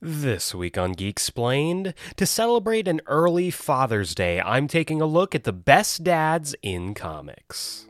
This week on Geek Explained, to celebrate an early Father's Day, I'm taking a look at the best dads in comics.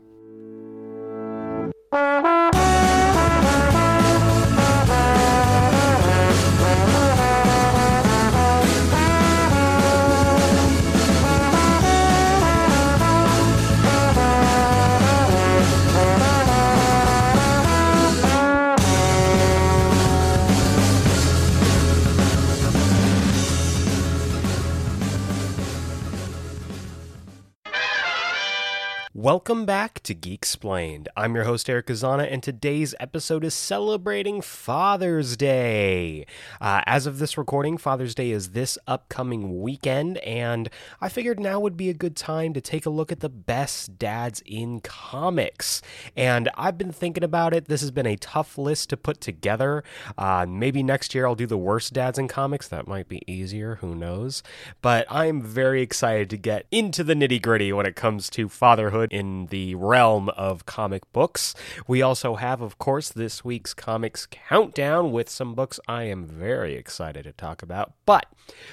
Welcome back to Geek Explained. I'm your host, Eric Kazana, and today's episode is celebrating Father's Day. Uh, as of this recording, Father's Day is this upcoming weekend, and I figured now would be a good time to take a look at the best dads in comics. And I've been thinking about it. This has been a tough list to put together. Uh, maybe next year I'll do the worst dads in comics. That might be easier, who knows? But I'm very excited to get into the nitty gritty when it comes to fatherhood in the realm of comic books. We also have, of course, this week's comics countdown with some books I am very excited to talk about. But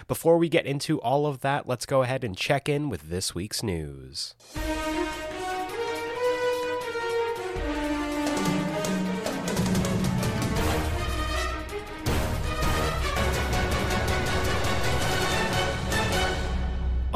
before we get into all of that, let's go ahead and check in with this week's news.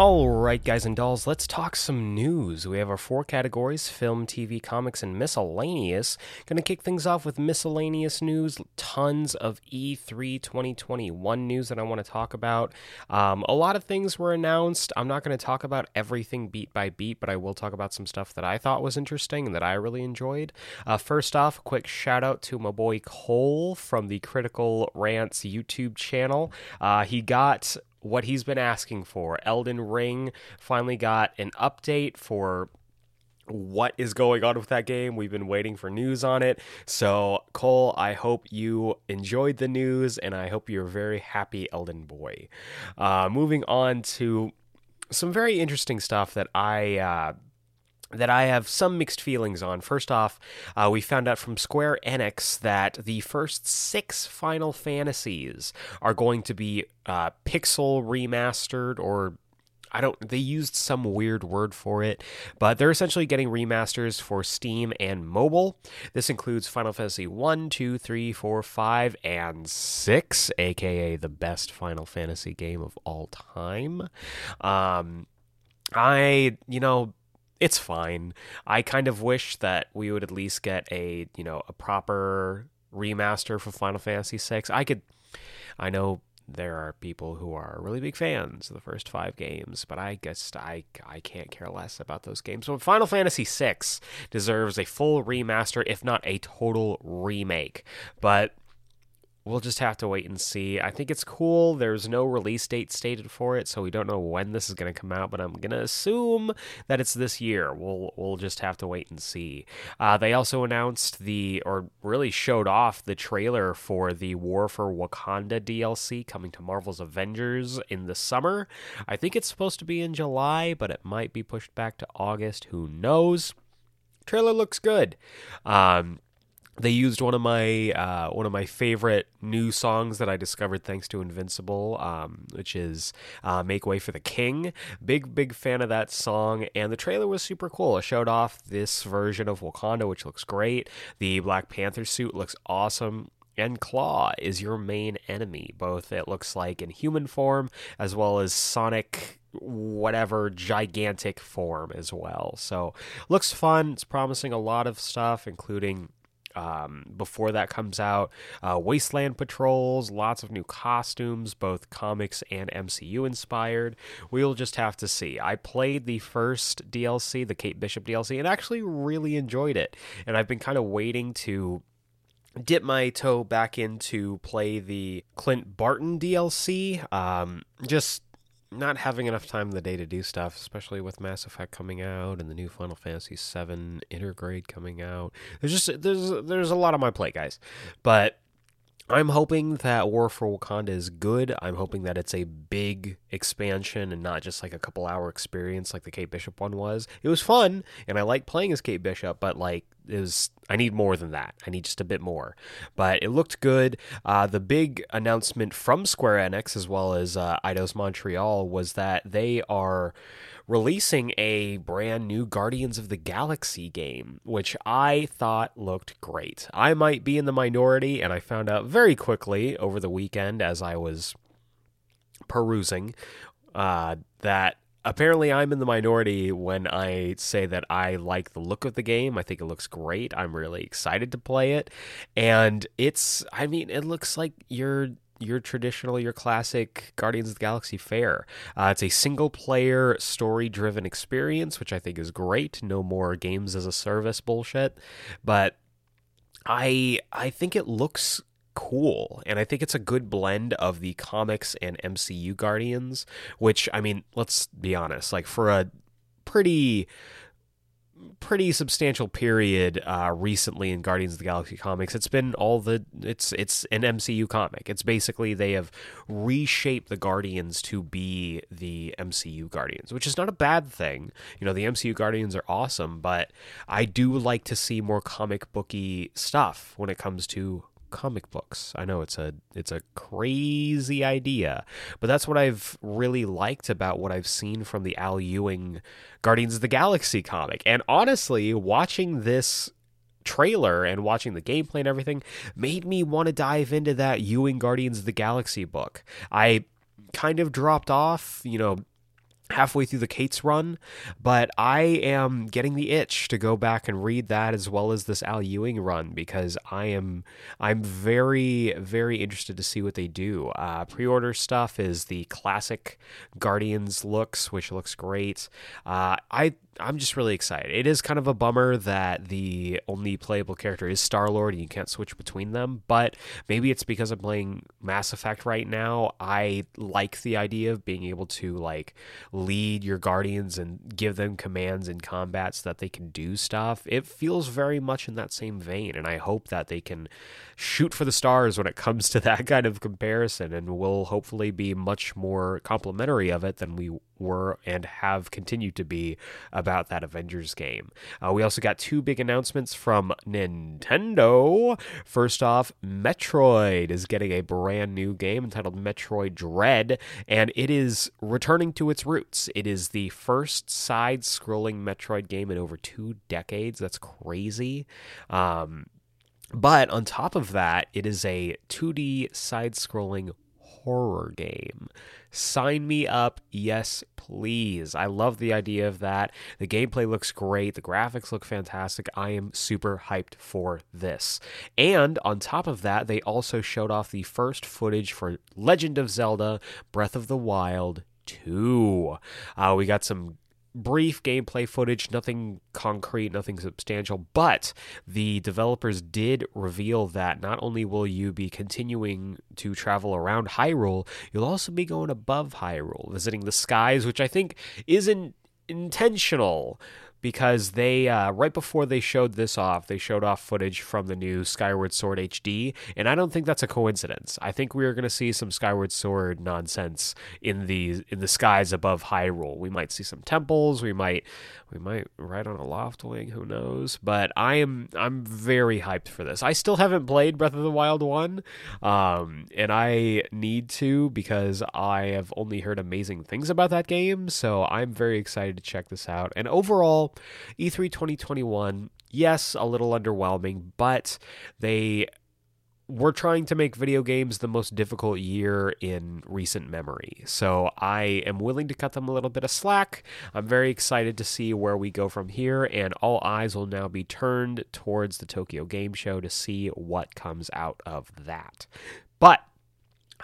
All right, guys and dolls, let's talk some news. We have our four categories film, TV, comics, and miscellaneous. Gonna kick things off with miscellaneous news. Tons of E3 2021 news that I want to talk about. Um, a lot of things were announced. I'm not to talk about everything beat by beat, but I will talk about some stuff that I thought was interesting and that I really enjoyed. Uh, first off, a quick shout out to my boy Cole from the Critical Rants YouTube channel. Uh, he got what he's been asking for. Elden Ring finally got an update for what is going on with that game. We've been waiting for news on it. So, Cole, I hope you enjoyed the news and I hope you're very happy, Elden Boy. Uh, moving on to some very interesting stuff that I. Uh, that I have some mixed feelings on. First off, uh, we found out from Square Enix that the first six Final Fantasies are going to be uh, pixel remastered or I don't they used some weird word for it, but they're essentially getting remasters for Steam and mobile. This includes Final Fantasy 1, 2, 3, 4, 5, and 6, aka the best Final Fantasy game of all time. Um I, you know, it's fine. I kind of wish that we would at least get a, you know, a proper remaster for Final Fantasy VI. I could I know there are people who are really big fans of the first 5 games, but I guess I I can't care less about those games. So Final Fantasy VI deserves a full remaster if not a total remake. But we'll just have to wait and see. I think it's cool. There's no release date stated for it, so we don't know when this is going to come out. But I'm going to assume that it's this year. We'll we'll just have to wait and see. Uh, they also announced the, or really showed off the trailer for the War for Wakanda DLC coming to Marvel's Avengers in the summer. I think it's supposed to be in July, but it might be pushed back to August. Who knows? Trailer looks good. Um, they used one of my uh, one of my favorite new songs that I discovered thanks to Invincible, um, which is uh, "Make Way for the King." Big big fan of that song, and the trailer was super cool. It showed off this version of Wakanda, which looks great. The Black Panther suit looks awesome. And Klaw is your main enemy, both it looks like in human form as well as Sonic whatever gigantic form as well. So looks fun. It's promising a lot of stuff, including um, before that comes out. Uh, Wasteland Patrols, lots of new costumes, both comics and MCU inspired. We'll just have to see. I played the first DLC, the Kate Bishop DLC, and actually really enjoyed it. And I've been kind of waiting to dip my toe back into play the Clint Barton DLC. Um, just not having enough time in the day to do stuff, especially with Mass Effect coming out and the new Final Fantasy VII Intergrade coming out. There's just there's there's a lot on my plate, guys. But I'm hoping that War for Wakanda is good. I'm hoping that it's a big expansion and not just like a couple hour experience like the Kate Bishop one was. It was fun and I like playing as Kate Bishop, but like it was I need more than that. I need just a bit more. But it looked good. Uh, the big announcement from Square Enix as well as uh, Montreal was that they are releasing a brand new Guardians of the Galaxy game, which I thought looked great. I might be in the minority, and I found out very quickly over the weekend as I was perusing uh, that apparently I'm in the minority when I say that I like the look of the game. I think it looks great. I'm really excited to play it. And it's I mean, it looks like your your traditional, your classic Guardians of the Galaxy fare. Uh, it's a single player, story driven experience, which I think is great. No more games as a service bullshit. But I I think it looks cool. And I think it's a good blend of the comics and MCU Guardians, which, I mean, let's be honest, like for a pretty pretty substantial period uh, recently in Guardians of the Galaxy comics. It's been all the it's it's an MCU comic. It's basically they have reshaped the Guardians to be the MCU Guardians, which is not a bad thing. You know, the MCU Guardians are awesome, but I do like to see more comic booky stuff when it comes to comic books. I know it's a it's a crazy idea, but that's what I've really liked about what I've seen from the Al Ewing Guardians of the Galaxy comic. And honestly, watching this trailer and watching the gameplay and everything made me want to dive into that Ewing Guardians of the Galaxy book. I kind of dropped off, you know, halfway through the Cates' run, but I am getting the itch to go back and read that as well as this Al Ewing run because I am I'm very very interested to see what they do. Uh, pre-order stuff is the classic Guardians looks, which looks great. Uh, I I'm just really excited. It is kind of a bummer that the only playable character is Star Lord and you can't switch between them, but maybe it's because I'm playing Mass Effect right now. I like the idea of being able to like lead your guardians and give them commands in combat so that they can do stuff. It feels very much in that same vein, and I hope that they can shoot for the stars when it comes to that kind of comparison and will hopefully be much more complimentary of it than we were and have continued to be about that Avengers game. Uh, we also got two big announcements from Nintendo. First off, Metroid is getting a brand new game entitled Metroid Dread, and it is returning to its roots. It is the first side scrolling Metroid game in over two decades. That's crazy. Um, but on top of that, it is a 2D side scrolling horror game. Sign me up. Yes, please. I love the idea of that. The gameplay looks great. The graphics look fantastic. I am super hyped for this. And on top of that, they also showed off the first footage for Legend of Zelda Breath of the Wild 2. Uh, we got some brief gameplay footage, nothing concrete, nothing substantial, but the developers did reveal that not only will you be continuing to travel around Hyrule, you'll also be going above Hyrule, visiting the skies, which I think isn't intentional because they uh, right before they showed this off, they showed off footage from the new Skyward Sword HD, and I don't think that's a coincidence. I think we are going to see some Skyward Sword nonsense in the in the skies above Hyrule. We might see some temples. We might we might ride on a Loftwing. Who knows? But I am I'm very hyped for this. I still haven't played Breath of the Wild one, um, and I need to because I have only heard amazing things about that game. So I'm very excited to check this out. And overall, E3 2021, yes, a little underwhelming, but they we're trying to make video games the most difficult year in recent memory. So I am willing to cut them a little bit of slack. I'm very excited to see where we go from here, and all eyes will now be turned towards the Tokyo Game Show to see what comes out of that. But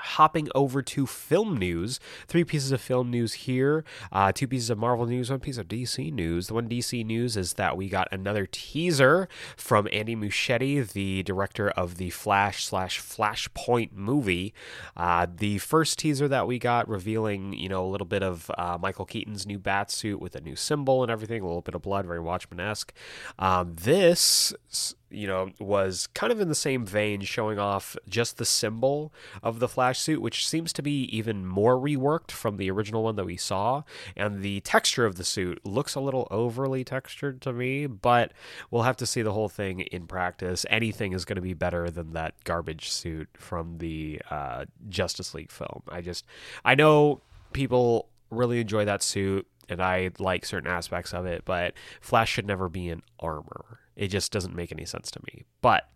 hopping over to film news. Three pieces of film news here, uh, two pieces of Marvel news, one piece of DC news. The one DC news is that we got another teaser from Andy Muschietti, the director of the Flash slash Flashpoint movie. Uh, the first teaser that we got revealing, you know, a little bit of uh, Michael Keaton's new bat suit with a new symbol and everything, a little bit of blood, very Watchmen esque. Um, this you know, was kind of in the same vein, showing off just the symbol of the Flash suit, which seems to be even more reworked from the original one that we saw. And the texture of the suit looks a little overly textured to me, but we'll have to see the whole thing in practice. Anything is going to be better than that garbage suit from the uh, Justice League film. I just, I know people really enjoy that suit and I like certain aspects of it, but Flash should never be in armor. It just doesn't make any sense to me. But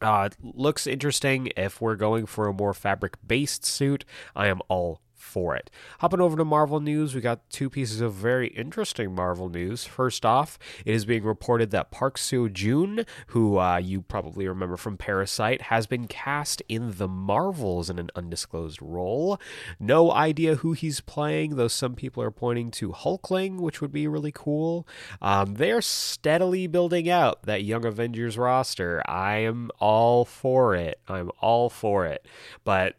uh, looks interesting. If we're going for a more fabric based suit, I am all for it. Hopping over to Marvel news, we got two pieces of very interesting Marvel news. First off, it is being reported that Park Seo Joon, who uh, you probably remember from Parasite, has been cast in The Marvels in an undisclosed role. No idea who he's playing, though some people are pointing to Hulkling, which would be really cool. Um, they're steadily building out that Young Avengers roster. I am all for it. I'm all for it. But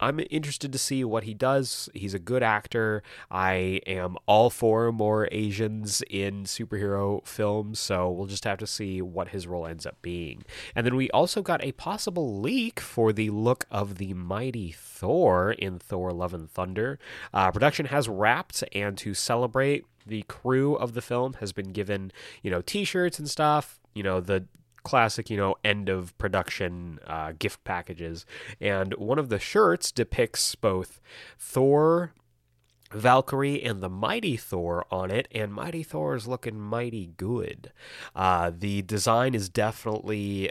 I'm interested to see what he does. He's a good actor. I am all for more Asians in superhero films, so we'll just have to see what his role ends up being. And then we also got a possible leak for the look of the mighty Thor in Thor Love and Thunder. Uh, production has wrapped, and to celebrate, the crew of the film has been given, you know, t-shirts and stuff you know the classic, you know, end of production uh, gift packages. And one of the shirts depicts both Thor, Valkyrie, and the Mighty Thor on it, and Mighty Thor is looking mighty good. Uh, the design is definitely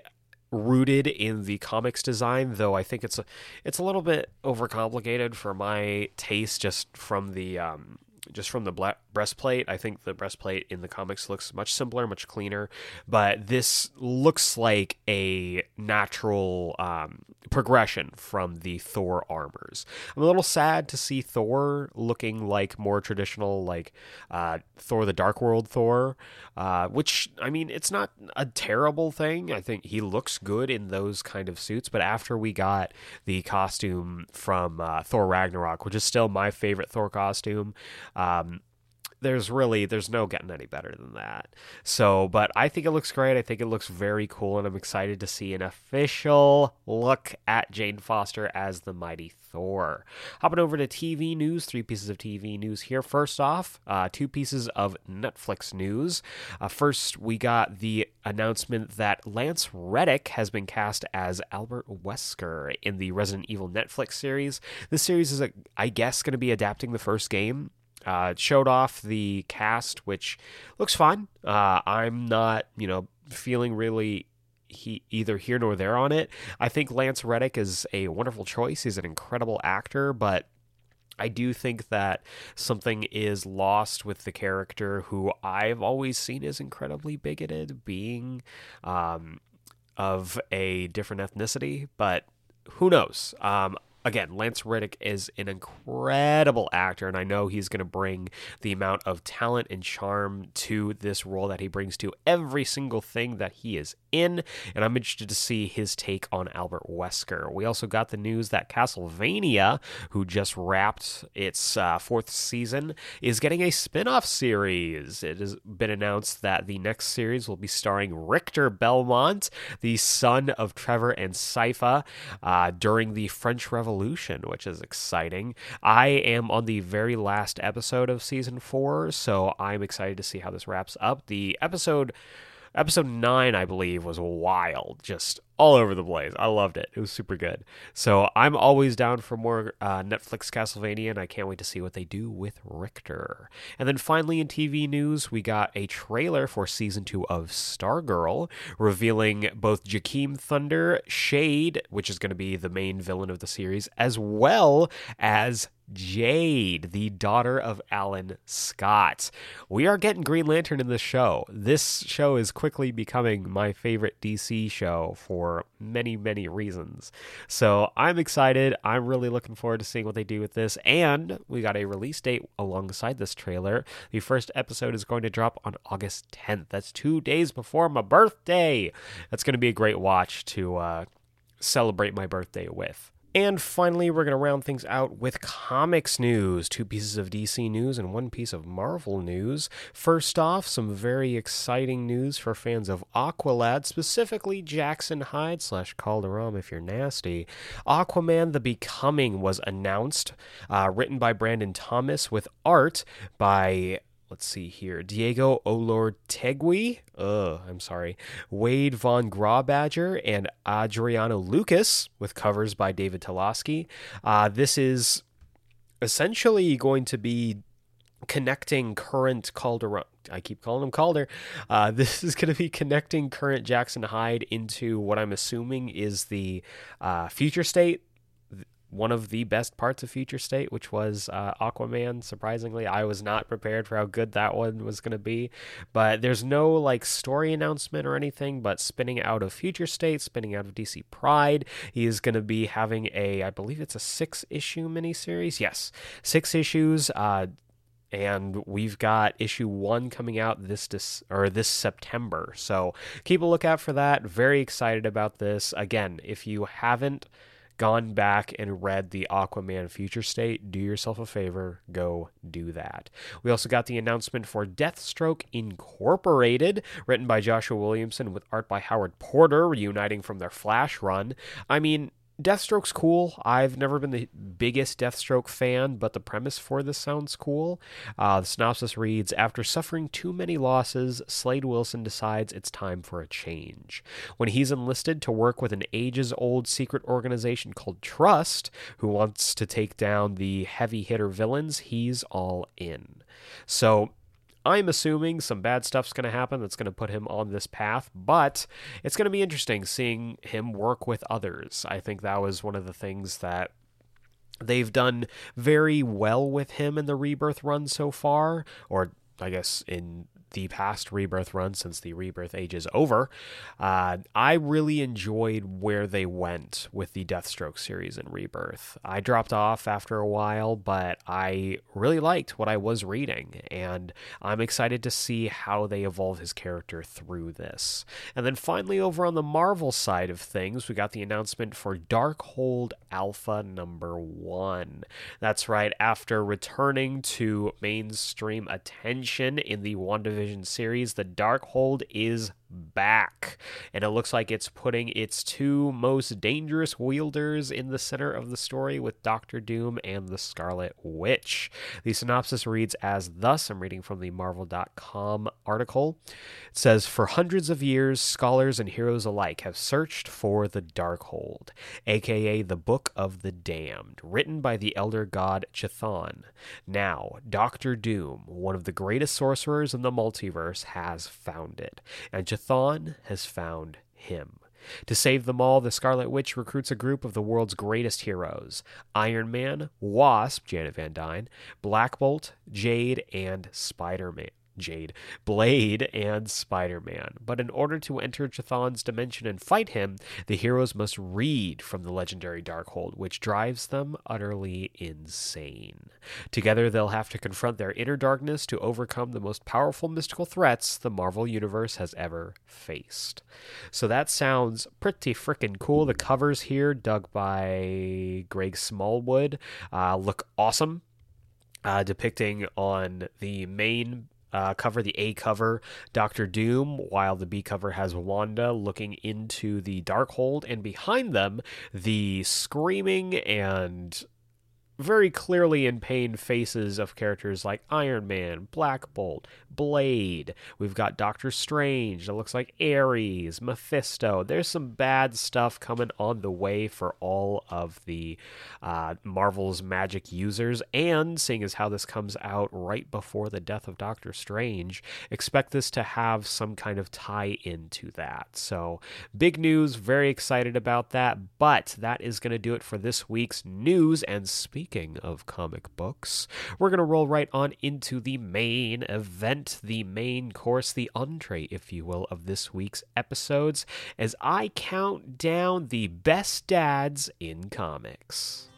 rooted in the comics design though i think it's a it's a little bit overcomplicated for my taste just from the um just from the breastplate. I think the breastplate in the comics looks much simpler, much cleaner, but this looks like a natural um, progression from the Thor armors. I'm a little sad to see Thor looking like more traditional, like uh, Thor the Dark World Thor, uh, which, I mean, it's not a terrible thing. I think he looks good in those kind of suits, but after we got the costume from uh, Thor Ragnarok, which is still my favorite Thor costume, um, there's really there's no getting any better than that. So, but I think it looks great. I think it looks very cool, and I'm excited to see an official look at Jane Foster as the mighty Thor. Hopping over to TV news, three pieces of TV news here. First off, uh, two pieces of Netflix news. Uh, first, we got the announcement that Lance Reddick has been cast as Albert Wesker in the Resident Evil Netflix series. This series is, a, I guess, going to be adapting the first game uh, showed off the cast, which looks fine. Uh, I'm not, you know, feeling really he either here nor there on it. I think Lance Reddick is a wonderful choice. He's an incredible actor, but I do think that something is lost with the character who I've always seen as incredibly bigoted, being um, of a different ethnicity, but who knows? Um, again, Lance Reddick is an incredible actor, and I know he's going to bring the amount of talent and charm to this role that he brings to every single thing that he is in. And I'm interested to see his take on Albert Wesker. We also got the news that Castlevania, who just wrapped its uh, fourth season, is getting a spin off series. It has been announced that the next series will be starring Richter Belmont, the son of Trevor and Sypha, uh, during the French Revolution Revolution, which is exciting. I am on the very last episode of season four, so I'm excited to see how this wraps up. The episode Episode 9, I believe, was wild, just all over the place. I loved it. It was super good. So I'm always down for more uh, Netflix Castlevania, and I can't wait to see what they do with Richter. And then finally, in TV news, we got a trailer for season two of Stargirl, revealing both Jakeem Thunder, Shade, which is going to be the main villain of the series, as well as Jade, the daughter of Alan Scott. We are getting Green Lantern in this show. This show is quickly becoming my favorite DC show for many, many reasons. So I'm excited. I'm really looking forward to seeing what they do with this. And we got a release date alongside this trailer. The first episode is going to drop on August 10th. That's two days before my birthday. That's going to be a great watch to uh, celebrate my birthday with. And finally, we're going to round things out with comics news two pieces of DC news and one piece of Marvel news. First off, some very exciting news for fans of Aqualad, specifically Jackson Hyde slash Calderon if you're nasty. Aquaman The Becoming was announced, uh, written by Brandon Thomas with art by let's see here. Diego Olortegui, uh, I'm sorry, Wade Von Grawbadger, and Adriano Lucas, with covers by David Talaski. Uh, this is essentially going to be connecting current Calderon. I keep calling him Calder. Uh, this is going to be connecting current Jackson Hyde into what I'm assuming is the uh, future state one of the best parts of Future State, which was uh, Aquaman. Surprisingly, I was not prepared for how good that one was going to be. But there's no like story announcement or anything. But spinning out of Future State, spinning out of DC Pride, he is going to be having a, I believe it's a six issue miniseries. Yes, six issues. Uh, and we've got issue one coming out this dis- or this September. So keep a lookout for that. Very excited about this. Again, if you haven't gone back and read the Aquaman future state, do yourself a favor, go do that. We also got the announcement for Deathstroke Incorporated, written by Joshua Williamson with art by Howard Porter, reuniting from their Flash run. I mean, Deathstroke's cool. I've never been the biggest Deathstroke fan, but the premise for this sounds cool. Uh, the synopsis reads After suffering too many losses, Slade Wilson decides it's time for a change. When he's enlisted to work with an ages old secret organization called Trust, who wants to take down the heavy hitter villains, he's all in. So I'm assuming some bad stuff's going to happen that's going to put him on this path, but it's going to be interesting seeing him work with others. I think that was one of the things that they've done very well with him in the rebirth run so far, or I guess in the past rebirth run since the rebirth age is over. Uh, I really enjoyed where they went with the Deathstroke series in rebirth. I dropped off after a while, but I really liked what I was reading, and I'm excited to see how they evolve his character through this. And then finally, over on the Marvel side of things, we got the announcement for Darkhold Alpha number one. That's right, after returning to mainstream attention in the WandaVision WandaVision series, the Darkhold is back. And it looks like it's putting its two most dangerous wielders in the center of the story with Doctor Doom and the Scarlet Witch. The synopsis reads as thus I'm reading from the Marvel.com article. It says For hundreds of years, scholars and heroes alike have searched for the Darkhold, aka the Book of the Damned, written by the elder god Chthon. Now, Doctor Doom, one of the greatest sorcerers in the multiverse, has found it. And Chthon Chthon has found him. To save them all, the Scarlet Witch recruits a group of the world's greatest heroes Iron Man, Wasp, Janet Van Dyne, Black Bolt, Jade, and Spider Man. Jade, Blade, and Spider Man. But in order to enter Chthon's dimension and fight him, the heroes must read from the legendary Darkhold, which drives them utterly insane. Together, they'll have to confront their inner darkness to overcome the most powerful mystical threats the Marvel Universe has ever faced. So that sounds pretty freaking cool. The covers here, dug by Greg Smallwood, uh, look awesome. Uh, depicting on the main uh, cover, the A cover, Doctor Doom, while the B cover has Wanda looking into the Darkhold, and behind them, the screaming and very clearly in pain faces of characters like Iron Man, Black Bolt, Blade. We've got Doctor Strange. It looks like Ares, Mephisto. There's some bad stuff coming on the way for all of the uh, Marvel's magic users. And seeing as how this comes out right before the death of Doctor Strange, expect this to have some kind of tie into that. So, big news. Very excited about that. But that is going to do it for this week's news. And speaking of comic books, we're going to roll right on into the main event the main course, the entree, if you will, of this week's episodes as I count down the best dads in comics.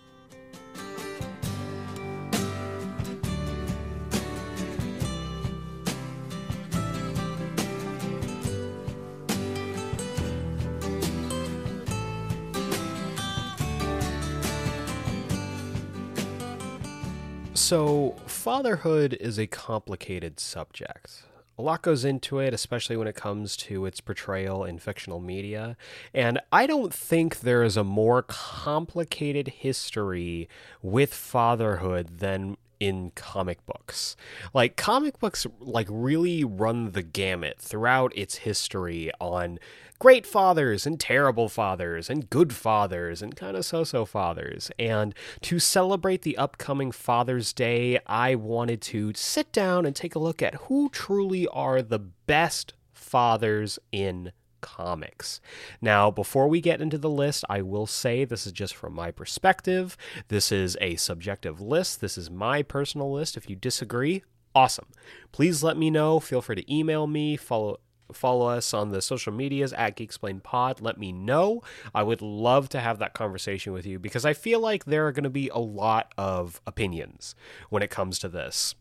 So, fatherhood is a complicated subject. A lot goes into it, especially when it comes to its portrayal in fictional media. And I don't think there is a more complicated history with fatherhood than in comic books. Like comic books like really run the gamut throughout its history on great fathers and terrible fathers and good fathers and kind of so-so fathers. And to celebrate the upcoming Father's Day, I wanted to sit down and take a look at who truly are the best fathers in comics. Now, before we get into the list, I will say this is just from my perspective. This is a subjective list. This is my personal list. If you disagree, awesome. Please let me know. Feel free to email me, follow follow us on the social medias at GeekSplainPod. Let me know. I would love to have that conversation with you because I feel like there are going to be a lot of opinions when it comes to this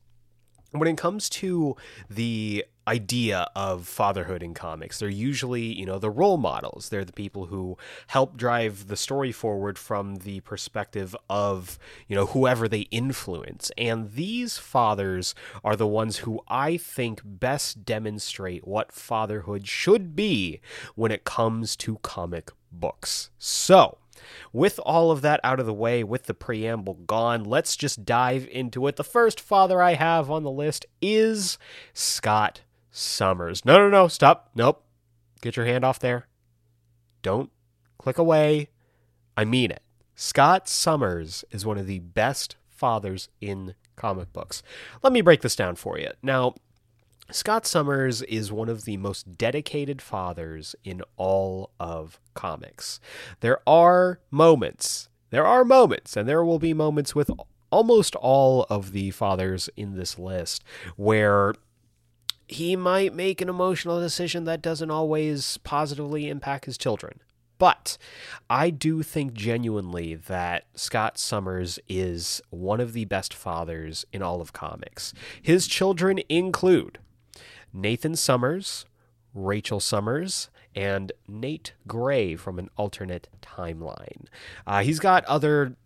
when it comes to the idea of fatherhood in comics they're usually you know the role models. They're the people who help drive the story forward from the perspective of you know whoever they influence. And these fathers are the ones who i think best demonstrate what fatherhood should be when it comes to comic books. So with all of that out of the way, with the preamble gone, let's just dive into it. The first father I have on the list is Scott Summers. No, no, no, stop. Nope. Get your hand off there. Don't click away. I mean it. Scott Summers is one of the best fathers in comic books. Let me break this down for you. Now, Scott Summers is one of the most dedicated fathers in all of comics. There are moments, there are moments, and there will be moments with almost all of the fathers in this list where he might make an emotional decision that doesn't always positively impact his children. But I do think genuinely that Scott Summers is one of the best fathers in all of comics. His children include Nathan Summers, Rachel Summers, and Nate Gray from an alternate timeline. Uh, he's got other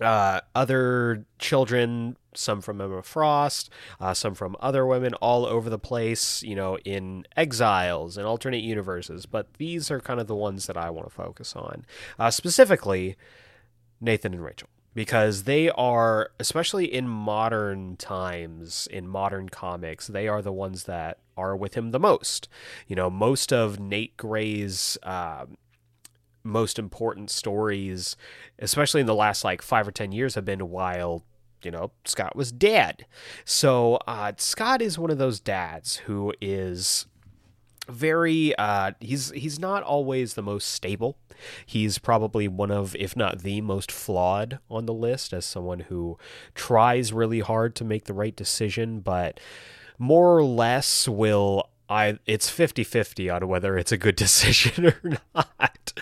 uh, other children, some from Emma Frost, uh, some from other women, all over the place, you know, in exiles and alternate universes. But these are kind of the ones that I want to focus on. Uh, specifically, Nathan and Rachel because they are especially in modern times in modern comics they are the ones that are with him the most. You know most of nate gray's uh, most important stories especially in the last like five or ten years have been while you know scott was dead. So uh, scott is one of those dads who is very uh, he's he's not always the most stable. He's probably one of, if not the most flawed on the list, as someone who tries really hard to make the right decision, but more or less will I it's 50-50 on whether it's a good decision or not.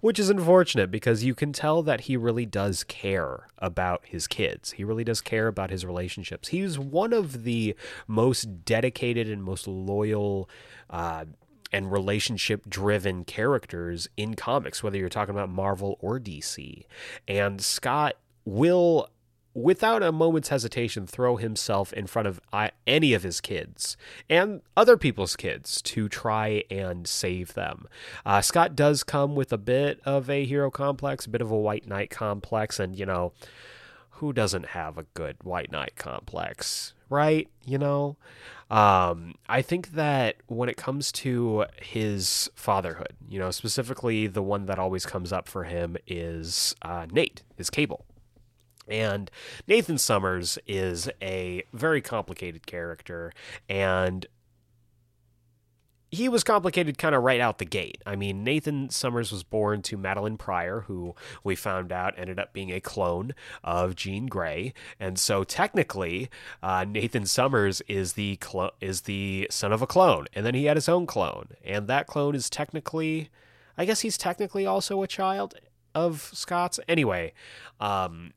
Which is unfortunate because you can tell that he really does care about his kids. He really does care about his relationships. He's one of the most dedicated and most loyal uh, and relationship driven characters in comics, whether you're talking about Marvel or DC. And Scott will without a moment's hesitation, throw himself in front of uh, any of his kids and other people's kids to try and save them. Uh, Scott does come with a bit of a hero complex, a bit of a white knight complex, and you know, who doesn't have a good white knight complex, right? You know, um, I think that when it comes to his fatherhood, you know, specifically the one that always comes up for him is uh, Nate, his cable. And Nathan Summers is a very complicated character, and he was complicated kind of right out the gate. I mean, Nathan Summers was born to Madelyne Pryor, who we found out ended up being a clone of Jean Grey, and so technically, uh, Nathan Summers is the is the son of a clone, and then he had his own clone, and that clone is technically, I guess he's technically also a child of Scott's. Anyway, um,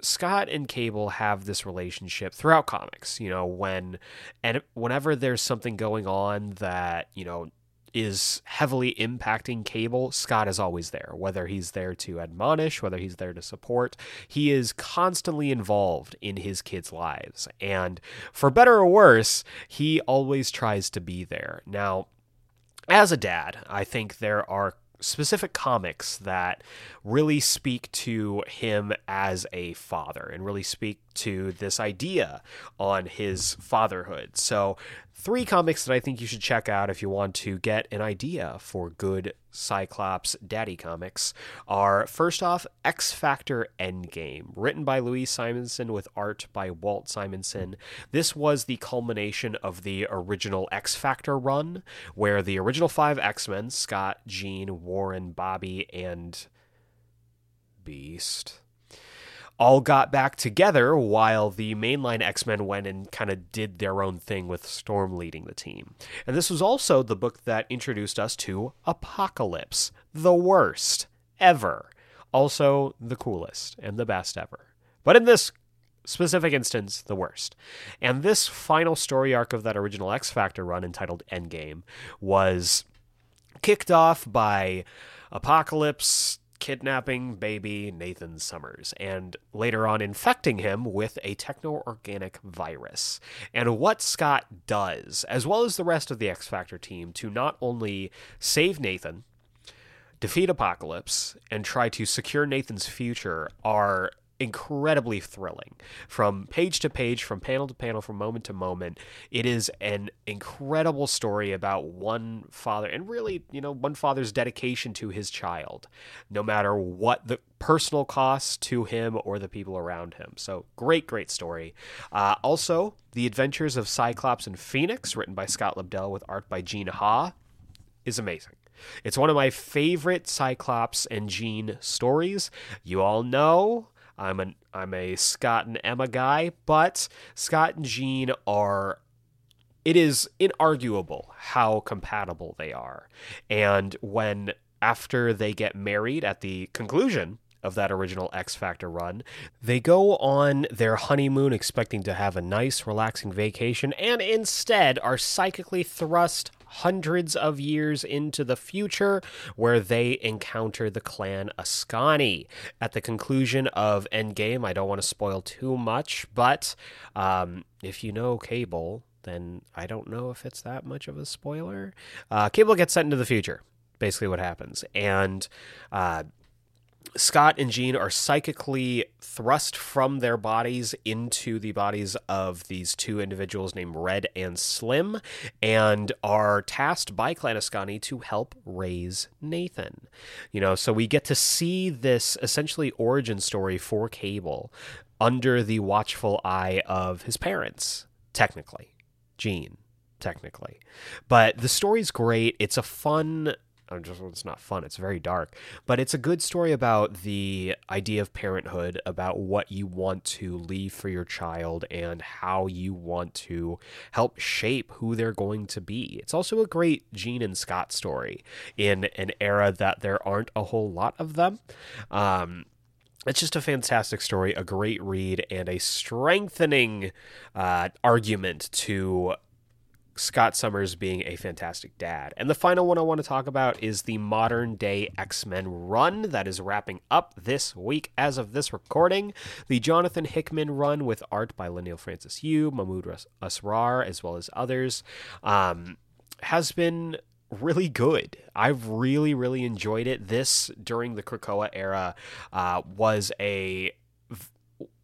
Scott and Cable have this relationship throughout comics, you know, when and whenever there's something going on that, you know, is heavily impacting cable, Scott is always there. Whether he's there to admonish, whether he's there to support, he is constantly involved in his kids' lives. And for better or worse, he always tries to be there. Now, as a dad, I think there are specific comics that really speak to him as a father and really speak to this idea on his fatherhood. So, three comics that I think you should check out if you want to get an idea for good Cyclops daddy comics are first off X Factor Endgame, written by Louise Simonson with art by Walt Simonson. This was the culmination of the original X Factor run, where the original five X Men Scott, Jean, Warren, Bobby, and Beast all got back together while the mainline X Men went and kind of did their own thing with Storm leading the team. And this was also the book that introduced us to Apocalypse, the worst ever. Also, the coolest and the best ever. But in this specific instance, the worst. And this final story arc of that original X Factor run entitled Endgame was kicked off by Apocalypse kidnapping baby Nathan Summers and later on infecting him with a techno organic virus. And what Scott does, as well as the rest of the X Factor team, to not only save Nathan, defeat Apocalypse, and try to secure Nathan's future are incredibly thrilling. From page to page from panel to panel from moment to moment it is an incredible story about one father and really you know one father's dedication to his child no matter what the personal cost to him or the people around him. So great great story. Uh, also the adventures of cyclops and phoenix written by scott lobdell with art by gene ha is amazing. It's one of my favorite Cyclops and Jean stories. You all know I'm an I'm a Scott and Emma guy, but Scott and Jean are it is inarguable how compatible they are. And when after they get married at the conclusion of that original X Factor run. They go on their honeymoon expecting to have a nice, relaxing vacation, and instead are psychically thrust hundreds of years into the future, where they encounter the clan Askani. At the conclusion of Endgame, I don't want to spoil too much, but um, if you know Cable, then I don't know if it's that much of a spoiler. Uh, Cable gets sent into the future basically what happens. And uh, Scott and Jean are psychically thrust from their bodies into the bodies of these two individuals named Red and Slim and are tasked by Clan Askani to help raise Nathan. You know, so we get to see this essentially origin story for Cable under the watchful eye of his parents, technically. Jean, technically. But the story's great. It's a fun I'm just it's not fun. It's very dark, but it's a good story about the idea of parenthood, about what you want to leave for your child and how you want to help shape who they're going to be. It's also a great Jean and Scott story in an era that there aren't a whole lot of them. Um, it's just a fantastic story, a great read, and a strengthening uh, argument to Scott Summers being a fantastic dad. And the final one I want to talk about is the modern day X Men run that is wrapping up this week as of this recording. The Jonathan Hickman run with art by Leinil Francis Yu, Mahmoud Asrar, as well as others, um, has been really good. I've really, really enjoyed it. This during the Krakoa era uh, was a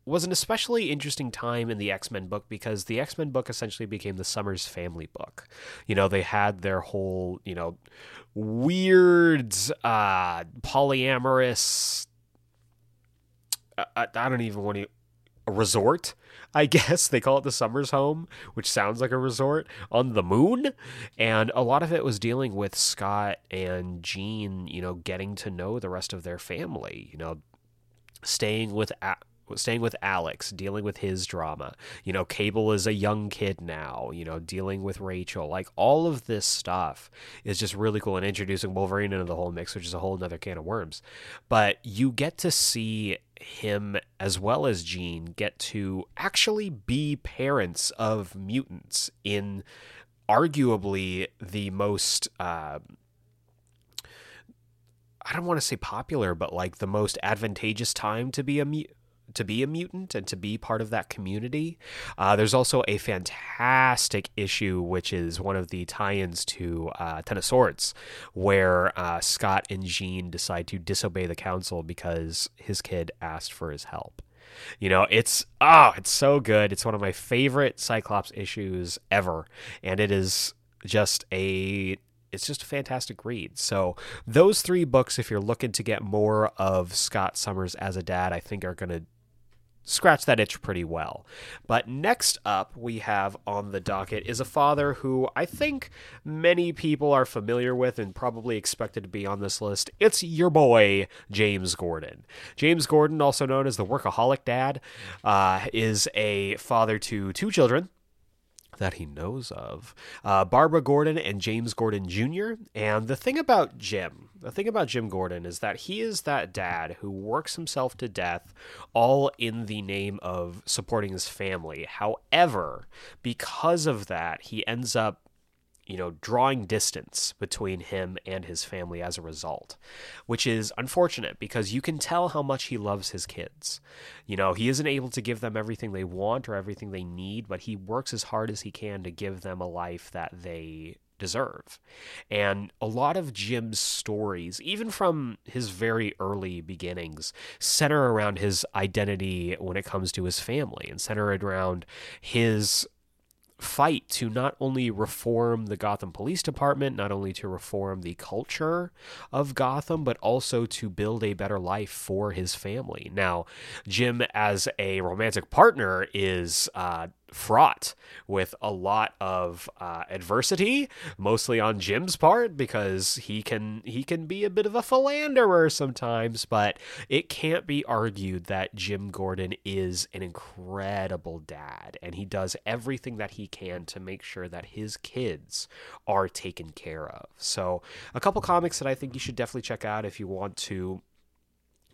was an especially interesting time in the X Men book because the X Men book essentially became the Summers family book. You know, they had their whole, you know, weird, uh, polyamorous. I, uh, I don't even want to. A resort, I guess they call it the Summers home, which sounds like a resort on the moon. And a lot of it was dealing with Scott and Jean, you know, getting to know the rest of their family, you know, staying with staying with Alex, dealing with his drama. You know, Cable is a young kid now, you know, dealing with Rachel. Like all of this stuff is just really cool and introducing Wolverine into the whole mix, which is a whole other can of worms. But you get to see him as well as Jean get to actually be parents of mutants in arguably the most. Uh, I don't want to say popular, but like the most advantageous time to be a mu- to be a mutant and to be part of that community. Uh, there's also a fantastic issue, which is one of the tie-ins to uh, Ten of Swords, where uh, Scott and Jean decide to disobey the council because his kid asked for his help. You know, it's oh, it's so good. It's one of my favorite Cyclops issues ever, and it is just a it's just a fantastic read. So those three books, if you're looking to get more of Scott Summers as a dad, I think are going to scratch that itch pretty well. But next up, we have on the docket is a father who I think many people are familiar with and probably expected to be on this list. It's your boy, James Gordon. James Gordon, also known as the Workaholic Dad, uh, is a father to two children that he knows of uh, Barbara Gordon and James Gordon Jr. And the thing about Jim, the thing about Jim Gordon is that he is that dad who works himself to death all in the name of supporting his family. However, because of that, he ends up you know, drawing distance between him and his family as a result, which is unfortunate because you can tell how much he loves his kids. You know, he isn't able to give them everything they want or everything they need, but he works as hard as he can to give them a life that they deserve. And a lot of Jim's stories, even from his very early beginnings, center around his identity when it comes to his family and center around his fight to not only reform the Gotham Police Department, not only to reform the culture of Gotham, but also to build a better life for his family. Now, Jim, as a romantic partner, is uh, fraught with a lot of uh, adversity, mostly on Jim's part because he can he can be a bit of a philanderer sometimes, but it can't be argued that Jim Gordon is an incredible dad and he does everything that he can to make sure that his kids are taken care of. So, a couple comics that I think you should definitely check out if you want to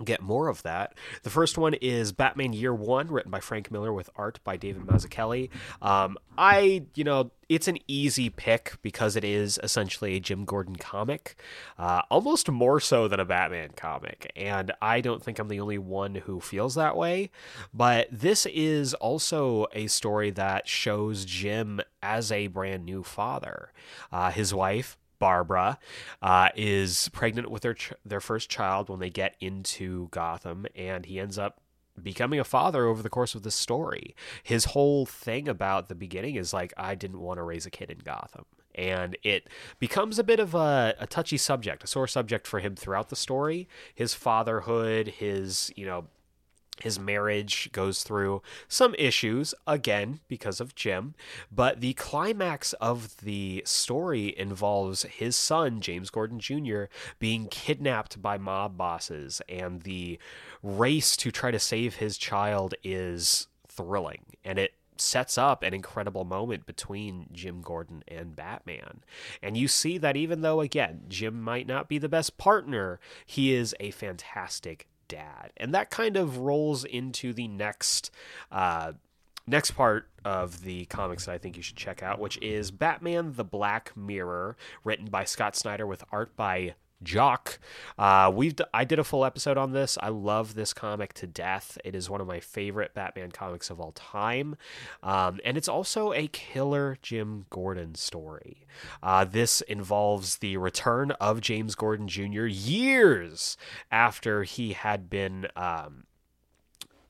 get more of that. The first one is Batman Year One, written by Frank Miller with art by David Mazzucchelli. Um, I, you know, it's an easy pick because it is essentially a Jim Gordon comic, uh, almost more so than a Batman comic. And I don't think I'm the only one who feels that way. But this is also a story that shows Jim as a brand new father. Uh, his wife, Barbara uh, is pregnant with their ch- their first child when they get into Gotham, and he ends up becoming a father over the course of the story. His whole thing about the beginning is like, I didn't want to raise a kid in Gotham. And it becomes a bit of a, a touchy subject, a sore subject for him throughout the story. His fatherhood, his, you know, his marriage goes through some issues, again, because of Jim, but the climax of the story involves his son, James Gordon Jr., being kidnapped by mob bosses, and the race to try to save his child is thrilling. And it sets up an incredible moment between Jim Gordon and Batman. And you see that even though, again, Jim might not be the best partner, he is a fantastic dad. And that kind of rolls into the next uh, next part of the comics that I think you should check out, which is Batman the Black Mirror, written by Scott Snyder with art by Jock. Uh, we've d- I did a full episode on this. I love this comic to death. It is one of my favorite Batman comics of all time, um, and it's also a killer Jim Gordon story. Uh, this involves the return of James Gordon Jr. years after he had been. Um,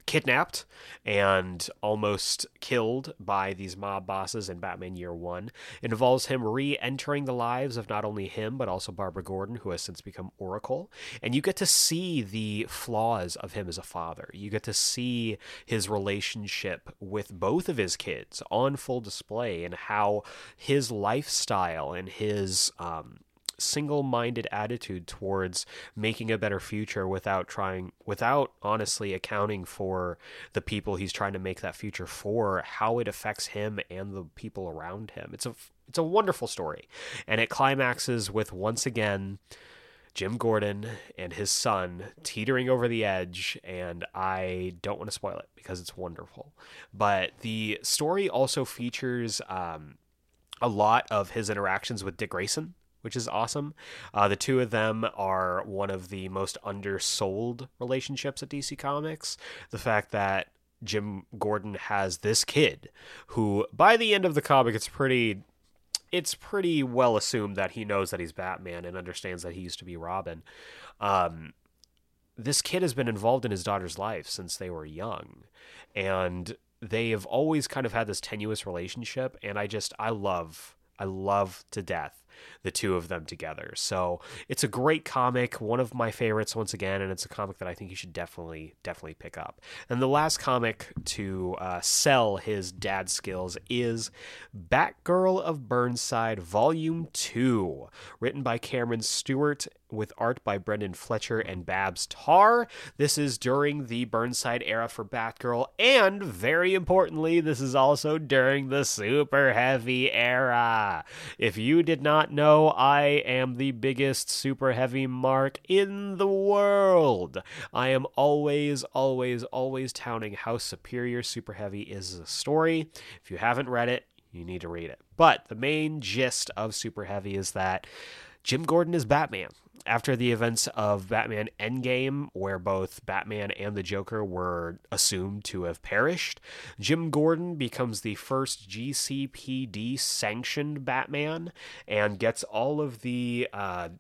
kidnapped and almost killed by these mob bosses in Batman Year One. It involves him re entering the lives of not only him, but also Barbara Gordon, who has since become Oracle. And you get to see the flaws of him as a father. You get to see his relationship with both of his kids on full display and how his lifestyle and his um, single-minded attitude towards making a better future without trying without honestly accounting for the people he's trying to make that future for how it affects him and the people around him. It's a it's a wonderful story. And it climaxes with once again Jim Gordon and his son teetering over the edge, and I don't want to spoil it because it's wonderful. But the story also features um, a lot of his interactions with Dick Grayson, which is awesome. Uh, the two of them are one of the most undersold relationships at DC Comics. The fact that Jim Gordon has this kid who, by the end of the comic, it's pretty. It's pretty well assumed that he knows that he's Batman and understands that he used to be Robin. Um, this kid has been involved in his daughter's life since they were young, and they have always kind of had this tenuous relationship. And I just, I love, I love to death the two of them together. So it's a great comic, one of my favorites once again, and it's a comic that I think you should definitely definitely pick up. And the last comic to uh, sell his dad skills is Batgirl of Burnside Volume Two, written by Cameron Stewart with art by Brenden Fletcher and Babs Tarr. This is during the Burnside era for Batgirl, and very importantly, this is also during the Super Heavy era. If you did not know, I am the biggest Super Heavy mark in the world. I am always, always, always touting how superior Super Heavy is as a story. If you haven't read it, you need to read it. But the main gist of Super Heavy is that Jim Gordon is Batman after the events of Batman Endgame, where both Batman and the Joker were assumed to have perished, Jim Gordon becomes the first GCPD sanctioned Batman and gets all of the uh,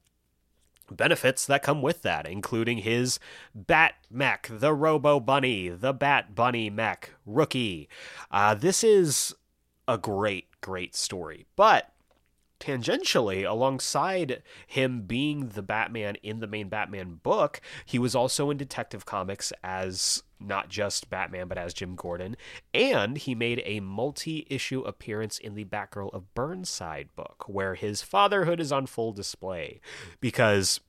benefits that come with that, including his Bat Mech, the Robo Bunny, the Bat Bunny Mech rookie. Uh, this is a great, great story. But tangentially, alongside him being the Batman in the main Batman book, he was also in Detective Comics as not just Batman, but as Jim Gordon. And he made a multi issue appearance in the Batgirl of Burnside book, where his fatherhood is on full display. Because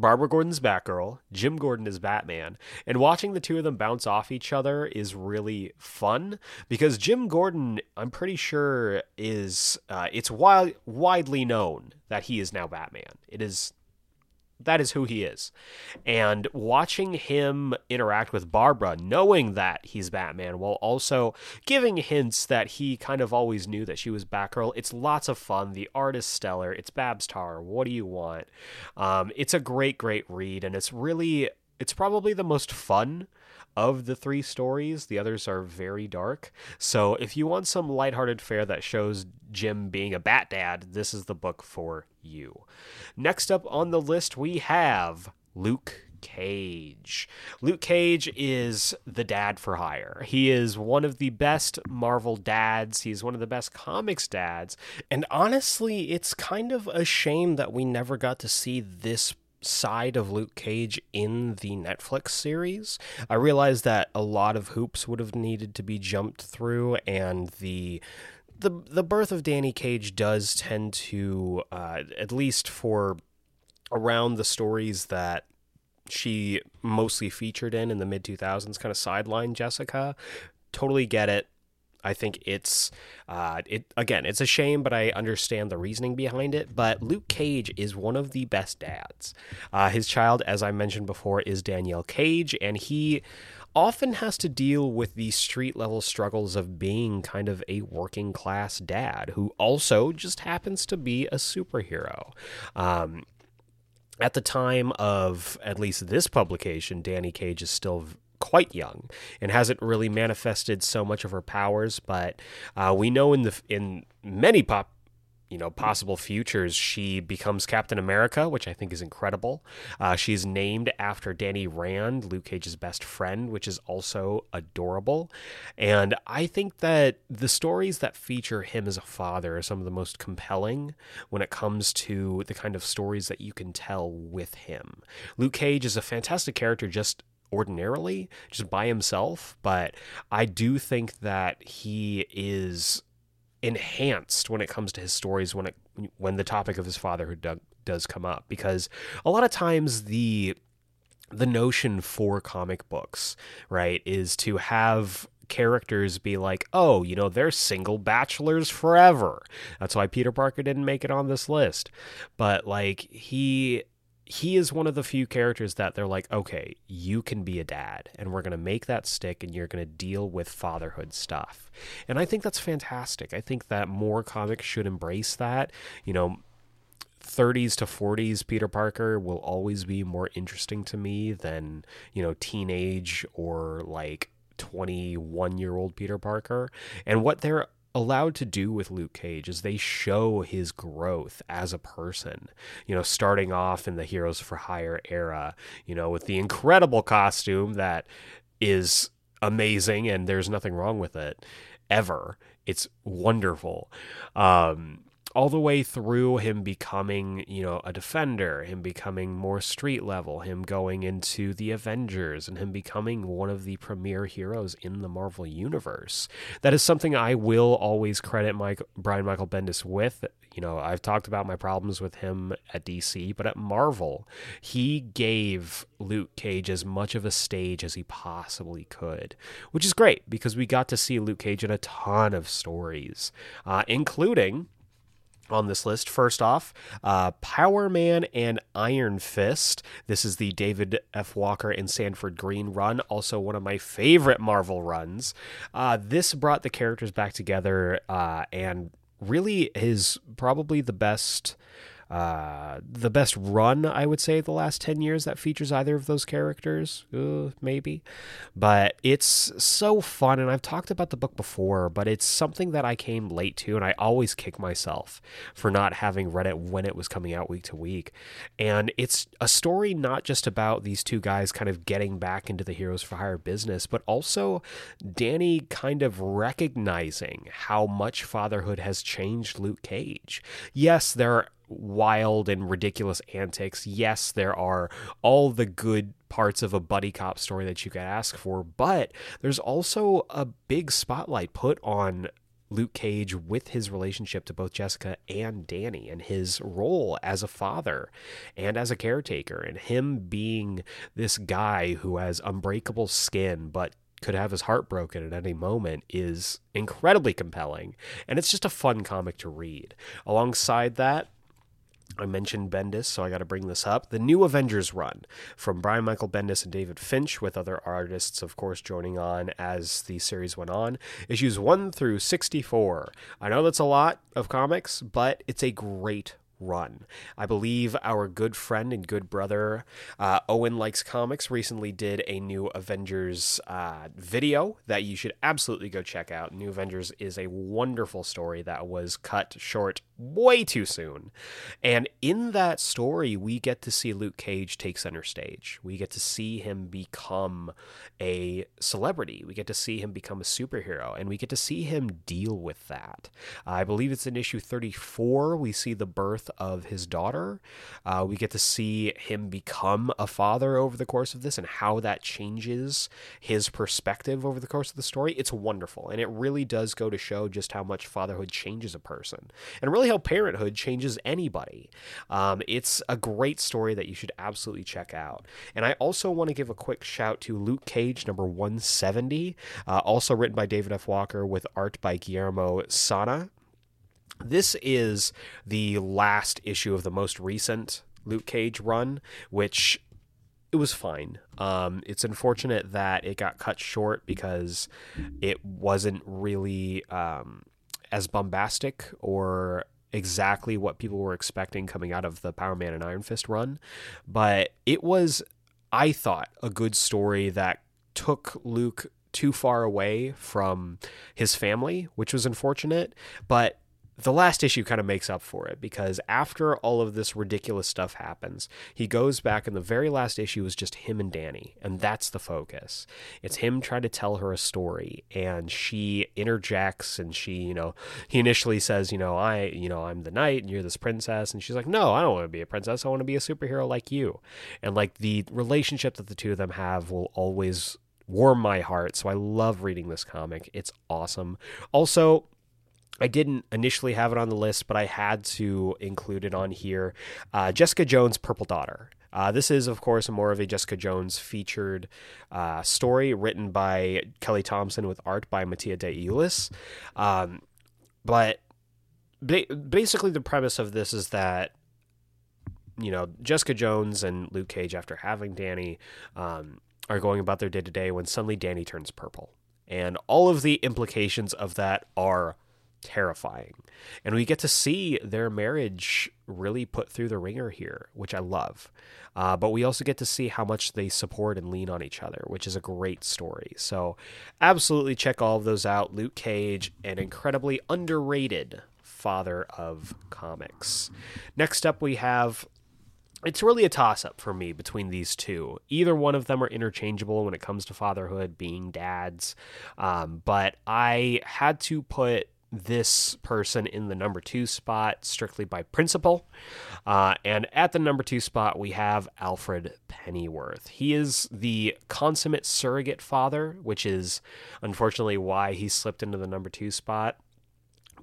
Barbara Gordon's Batgirl, Jim Gordon is Batman, and watching the two of them bounce off each other is really fun because Jim Gordon, I'm pretty sure, is uh, it's wild, widely known that he is now Batman. It is that is who he is. And watching him interact with Barbara, knowing that he's Batman, while also giving hints that he kind of always knew that she was Batgirl, it's lots of fun. The art is stellar. It's Babs Tarr. What do you want? Um, it's a great, great read, and it's really, it's probably the most fun of the three stories. The others are very dark. So if you want some lighthearted fare that shows Jim being a bat dad, this is the book for you. Next up on the list, we have Luke Cage. Luke Cage is the dad for hire. He is one of the best Marvel dads. He's one of the best comics dads. And honestly, it's kind of a shame that we never got to see this side of Luke Cage in the Netflix series. I realize that a lot of hoops would have needed to be jumped through, and the the the birth of Danny Cage does tend to, uh, at least for around the stories that she mostly featured in in the mid 2000s, kind of sideline Jessica. Totally get it. I think it's uh, it again. It's a shame, but I understand the reasoning behind it. But Luke Cage is one of the best dads. Uh, his child, as I mentioned before, is Danielle Cage, and he often has to deal with the street level struggles of being kind of a working class dad who also just happens to be a superhero. Um, at the time of at least this publication, Danny Cage is still quite young and hasn't really manifested so much of her powers. But uh, we know in the in many pop you know possible futures she becomes captain america which i think is incredible uh, she's named after danny rand luke cage's best friend which is also adorable and i think that the stories that feature him as a father are some of the most compelling when it comes to the kind of stories that you can tell with him luke cage is a fantastic character just ordinarily, just by himself. But I do think that he is enhanced when it comes to his stories when it when the topic of his fatherhood does come up because a lot of times the the notion for comic books right is to have characters be like, oh, you know, they're single bachelors forever. That's why Peter Parker didn't make it on this list. But like he he is one of the few characters that they're like, okay, you can be a dad, and we're going to make that stick, and you're going to deal with fatherhood stuff. And I think that's fantastic. I think that more comics should embrace that. You know, 30s to 40s Peter Parker will always be more interesting to me than, you know, teenage or like 21 year old Peter Parker. And what they're allowed to do with Luke Cage is they show his growth as a person. You know, starting off in the Heroes for Hire era, you know, with the incredible costume that is amazing and there's nothing wrong with it ever. It's wonderful. Um, all the way through him becoming, you know, a defender, him becoming more street level, him going into the Avengers, and him becoming one of the premier heroes in the Marvel universe. That is something I will always credit Mike Brian Michael Bendis with. You know, I've talked about my problems with him at DC, but at Marvel, he gave Luke Cage as much of a stage as he possibly could, which is great because we got to see Luke Cage in a ton of stories, uh, including on this list. First off, uh, Power Man and Iron Fist. This is the David F. Walker and Sanford Greene run, also one of my favorite Marvel runs. Uh, this brought the characters back together uh, and really is probably the best uh, the best run, I would say, the last 10 years that features either of those characters, uh, maybe. But it's so fun, and I've talked about the book before, but it's something that I came late to, and I always kick myself for not having read it when it was coming out week to week. And it's a story not just about these two guys kind of getting back into the Heroes for Hire business, but also Danny kind of recognizing how much fatherhood has changed Luke Cage. Yes, there are wild and ridiculous antics. Yes, there are all the good parts of a buddy cop story that you could ask for, but there's also a big spotlight put on Luke Cage with his relationship to both Jessica and Danny and his role as a father and as a caretaker and him being this guy who has unbreakable skin but could have his heart broken at any moment is incredibly compelling and it's just a fun comic to read. Alongside that, I mentioned Bendis, so I got to bring this up. The new Avengers run from Brian Michael Bendis and David Finch, with other artists, of course, joining on as the series went on. Issues 1 through 64. I know that's a lot of comics, but it's a great run. I believe our good friend and good brother uh, Owen Likes Comics recently did a new Avengers uh, video that you should absolutely go check out. New Avengers is a wonderful story that was cut short way too soon. And in that story, we get to see Luke Cage take center stage. We get to see him become a celebrity. We get to see him become a superhero, and we get to see him deal with that. I believe it's in issue 34. We see the birth of his daughter. Uh, we get to see him become a father over the course of this and how that changes his perspective over the course of the story. It's wonderful, and it really does go to show just how much fatherhood changes a person. And really, how parenthood changes anybody. Um, it's a great story that you should absolutely check out. And I also want to give a quick shout to Luke Cage, number 170, uh, also written by David F. Walker with art by Guillermo Sanna. This is the last issue of the most recent Luke Cage run, which it was fine. Um, it's unfortunate that it got cut short because it wasn't really um, as bombastic or exactly what people were expecting coming out of the Power Man and Iron Fist run, but it was, I thought, a good story that took Luke too far away from his family, which was unfortunate, but the last issue kind of makes up for it because after all of this ridiculous stuff happens, he goes back, and the very last issue is just him and Danny, and that's the focus. It's him trying to tell her a story, and she interjects, and she, you know, he initially says, you know, I, you know, I'm the knight, and you're this princess, and she's like, no, I don't want to be a princess. I want to be a superhero like you, and like the relationship that the two of them have will always warm my heart. So I love reading this comic. It's awesome. Also, I didn't initially have it on the list, but I had to include it on here. Uh, Jessica Jones' Purple Daughter. Uh, this is, of course, more of a Jessica Jones featured uh, story written by Kelly Thompson with art by Mattia De Iulis. Um, but ba- basically, the premise of this is that you know, Jessica Jones and Luke Cage, after having Danny, um, are going about their day to day when suddenly Danny turns purple. And all of the implications of that are terrifying. And we get to see their marriage really put through the ringer here, which I love. Uh, but we also get to see how much they support and lean on each other, which is a great story. So, absolutely check all of those out. Luke Cage, an incredibly underrated father of comics. Next up, we have it's really a toss up for me between these two. Either one of them are interchangeable when it comes to fatherhood, being dads. Um, but I had to put this person in the number two spot strictly by principle. Uh, and at the number two spot, we have Alfred Pennyworth. He is the consummate surrogate father, which is unfortunately why he slipped into the number two spot.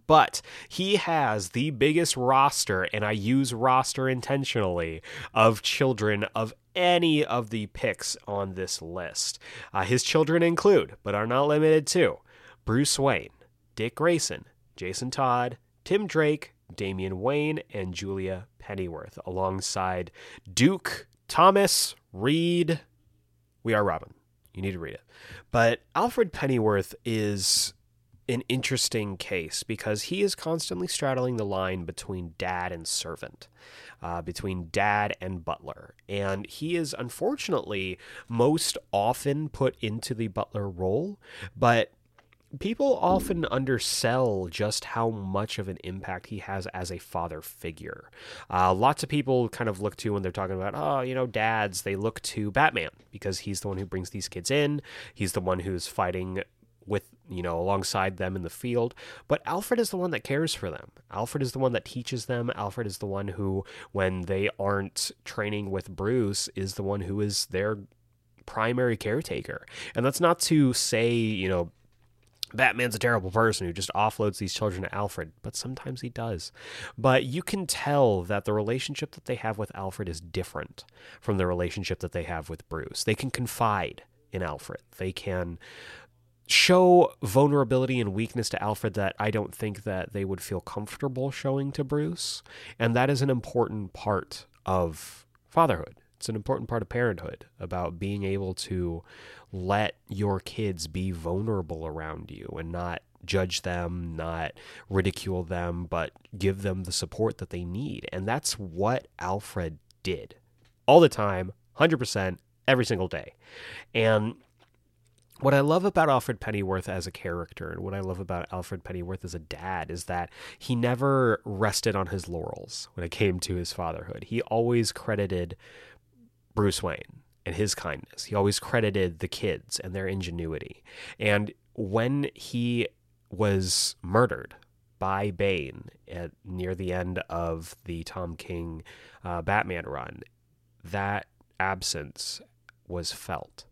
But he has the biggest roster, and I use roster intentionally, of children of any of the picks on this list. Uh, his children include, but are not limited to, Bruce Wayne, Dick Grayson, Jason Todd, Tim Drake, Damian Wayne, and Julia Pennyworth, alongside Duke, Thomas, Reed. We are Robin. You need to read it. But Alfred Pennyworth is an interesting case because he is constantly straddling the line between dad and servant, uh, between dad and butler. And he is unfortunately most often put into the butler role, but people often undersell just how much of an impact he has as a father figure. Uh, lots of people kind of look to when they're talking about, oh, you know, dads, they look to Batman because he's the one who brings these kids in. He's the one who's fighting with you know alongside them in the field but alfred is the one that cares for them alfred is the one that teaches them alfred is the one who when they aren't training with bruce is the one who is their primary caretaker and that's not to say you know Batman's a terrible person who just offloads these children to Alfred, but sometimes he does. But you can tell that the relationship that they have with Alfred is different from the relationship that they have with Bruce. They can confide in Alfred. They can show vulnerability and weakness to Alfred that I don't think that they would feel comfortable showing to Bruce, and that is an important part of fatherhood. It's an important part of parenthood about being able to let your kids be vulnerable around you and not judge them, not ridicule them, but give them the support that they need. And that's what Alfred did all the time, 100%, every single day. And what I love about Alfred Pennyworth as a character and what I love about Alfred Pennyworth as a dad is that he never rested on his laurels when it came to his fatherhood. He always credited Bruce Wayne and his kindness. He always credited the kids and their ingenuity. And when he was murdered by Bane at near the end of the Tom King uh, Batman run, that absence was felt.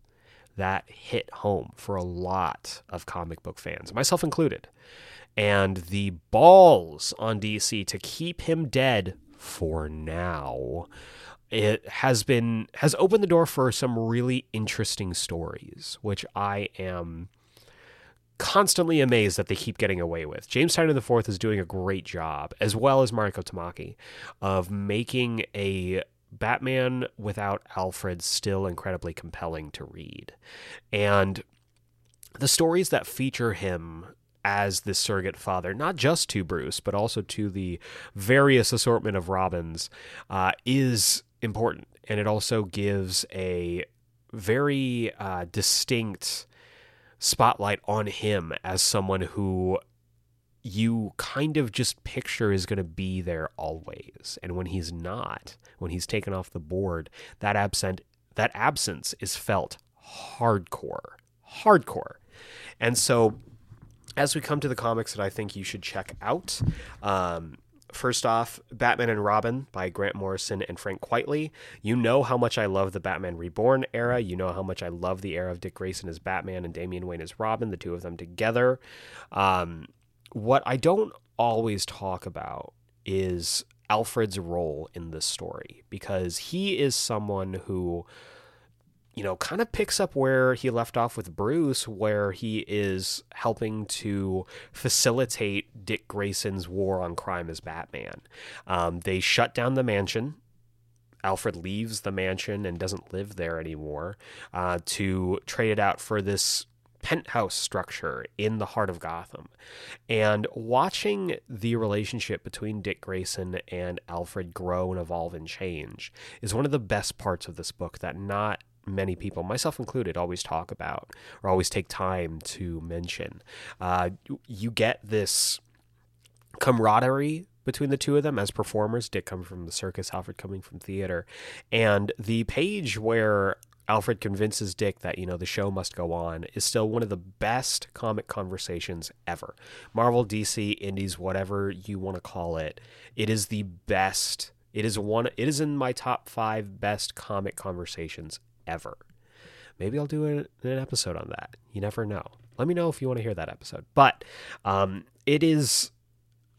That hit home for a lot of comic book fans, myself included. And the balls on DC to keep him dead for now it has been has opened the door for some really interesting stories, which I am constantly amazed that they keep getting away with. James Tynion IV is doing a great job, as well as Mariko Tamaki, of making a Batman without Alfred still incredibly compelling to read. And the stories that feature him as the surrogate father, not just to Bruce, but also to the various assortment of Robins, uh, is important. And it also gives a very uh, distinct spotlight on him as someone who you kind of just picture is going to be there always and when he's not when he's taken off the board that absent that absence is felt hardcore hardcore and so as we come to the comics that i think you should check out um, First off, Batman and Robin by Grant Morrison and Frank Quitely. You know how much I love the Batman Reborn era. You know how much I love the era of Dick Grayson as Batman and Damian Wayne as Robin, the two of them together. Um, what I don't always talk about is Alfred's role in this story because he is someone who you know, kind of picks up where he left off with Bruce, where he is helping to facilitate Dick Grayson's war on crime as Batman. Um, they shut down the mansion Alfred leaves the mansion and doesn't live there anymore uh, to trade it out for this penthouse structure in the heart of Gotham. And watching the relationship between Dick Grayson and Alfred grow and evolve and change is one of the best parts of this book that not many people, myself included, always talk about or always take time to mention. Uh, you get this camaraderie between the two of them as performers. Dick coming from the circus, Alfred coming from theater. And the page where Alfred convinces Dick that, you know, the show must go on is still one of the best comic conversations ever. Marvel, DC, Indies, whatever you want to call it, it is the best. It is one it is in my top 5 best comic conversations ever. Maybe I'll do an, an episode on that. You never know. Let me know if you want to hear that episode. But um, it is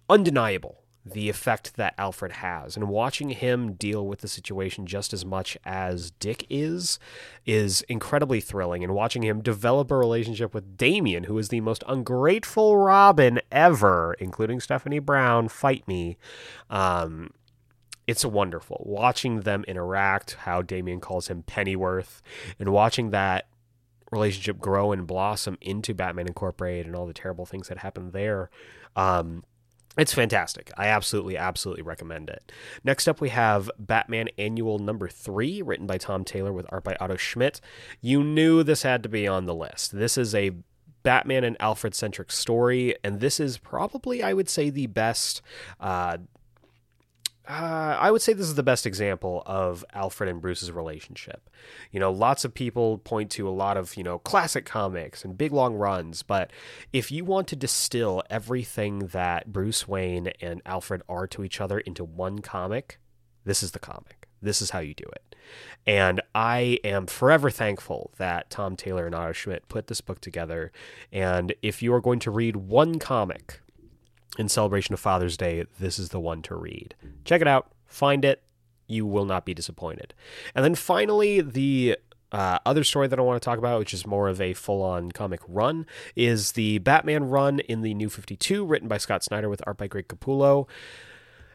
undeniable the effect that Alfred has. And watching him deal with the situation just as much as Dick is, is incredibly thrilling. And watching him develop a relationship with Damian, who is the most ungrateful Robin ever, including Stephanie Brown, fight me. Um, it's wonderful watching them interact, how Damian calls him Pennyworth, and watching that relationship grow and blossom into Batman Incorporated and all the terrible things that happened there. Um, it's fantastic. I absolutely, absolutely recommend it. Next up, we have Batman Annual Number Three, written by Tom Taylor with art by Otto Schmidt. You knew this had to be on the list. This is a Batman and Alfred centric story, and this is probably, I would say, the best uh, uh, I would say this is the best example of Alfred and Bruce's relationship. You know, lots of people point to a lot of, you know, classic comics and big long runs, but if you want to distill everything that Bruce Wayne and Alfred are to each other into one comic, this is the comic. This is how you do it. And I am forever thankful that Tom Taylor and Otto Schmidt put this book together. And if you are going to read one comic in celebration of Father's Day, this is the one to read. Check it out, find it, you will not be disappointed. And then finally, the uh, other story that I want to talk about, which is more of a full on comic run, is the Batman run in the New 52, written by Scott Snyder with art by Greg Capullo.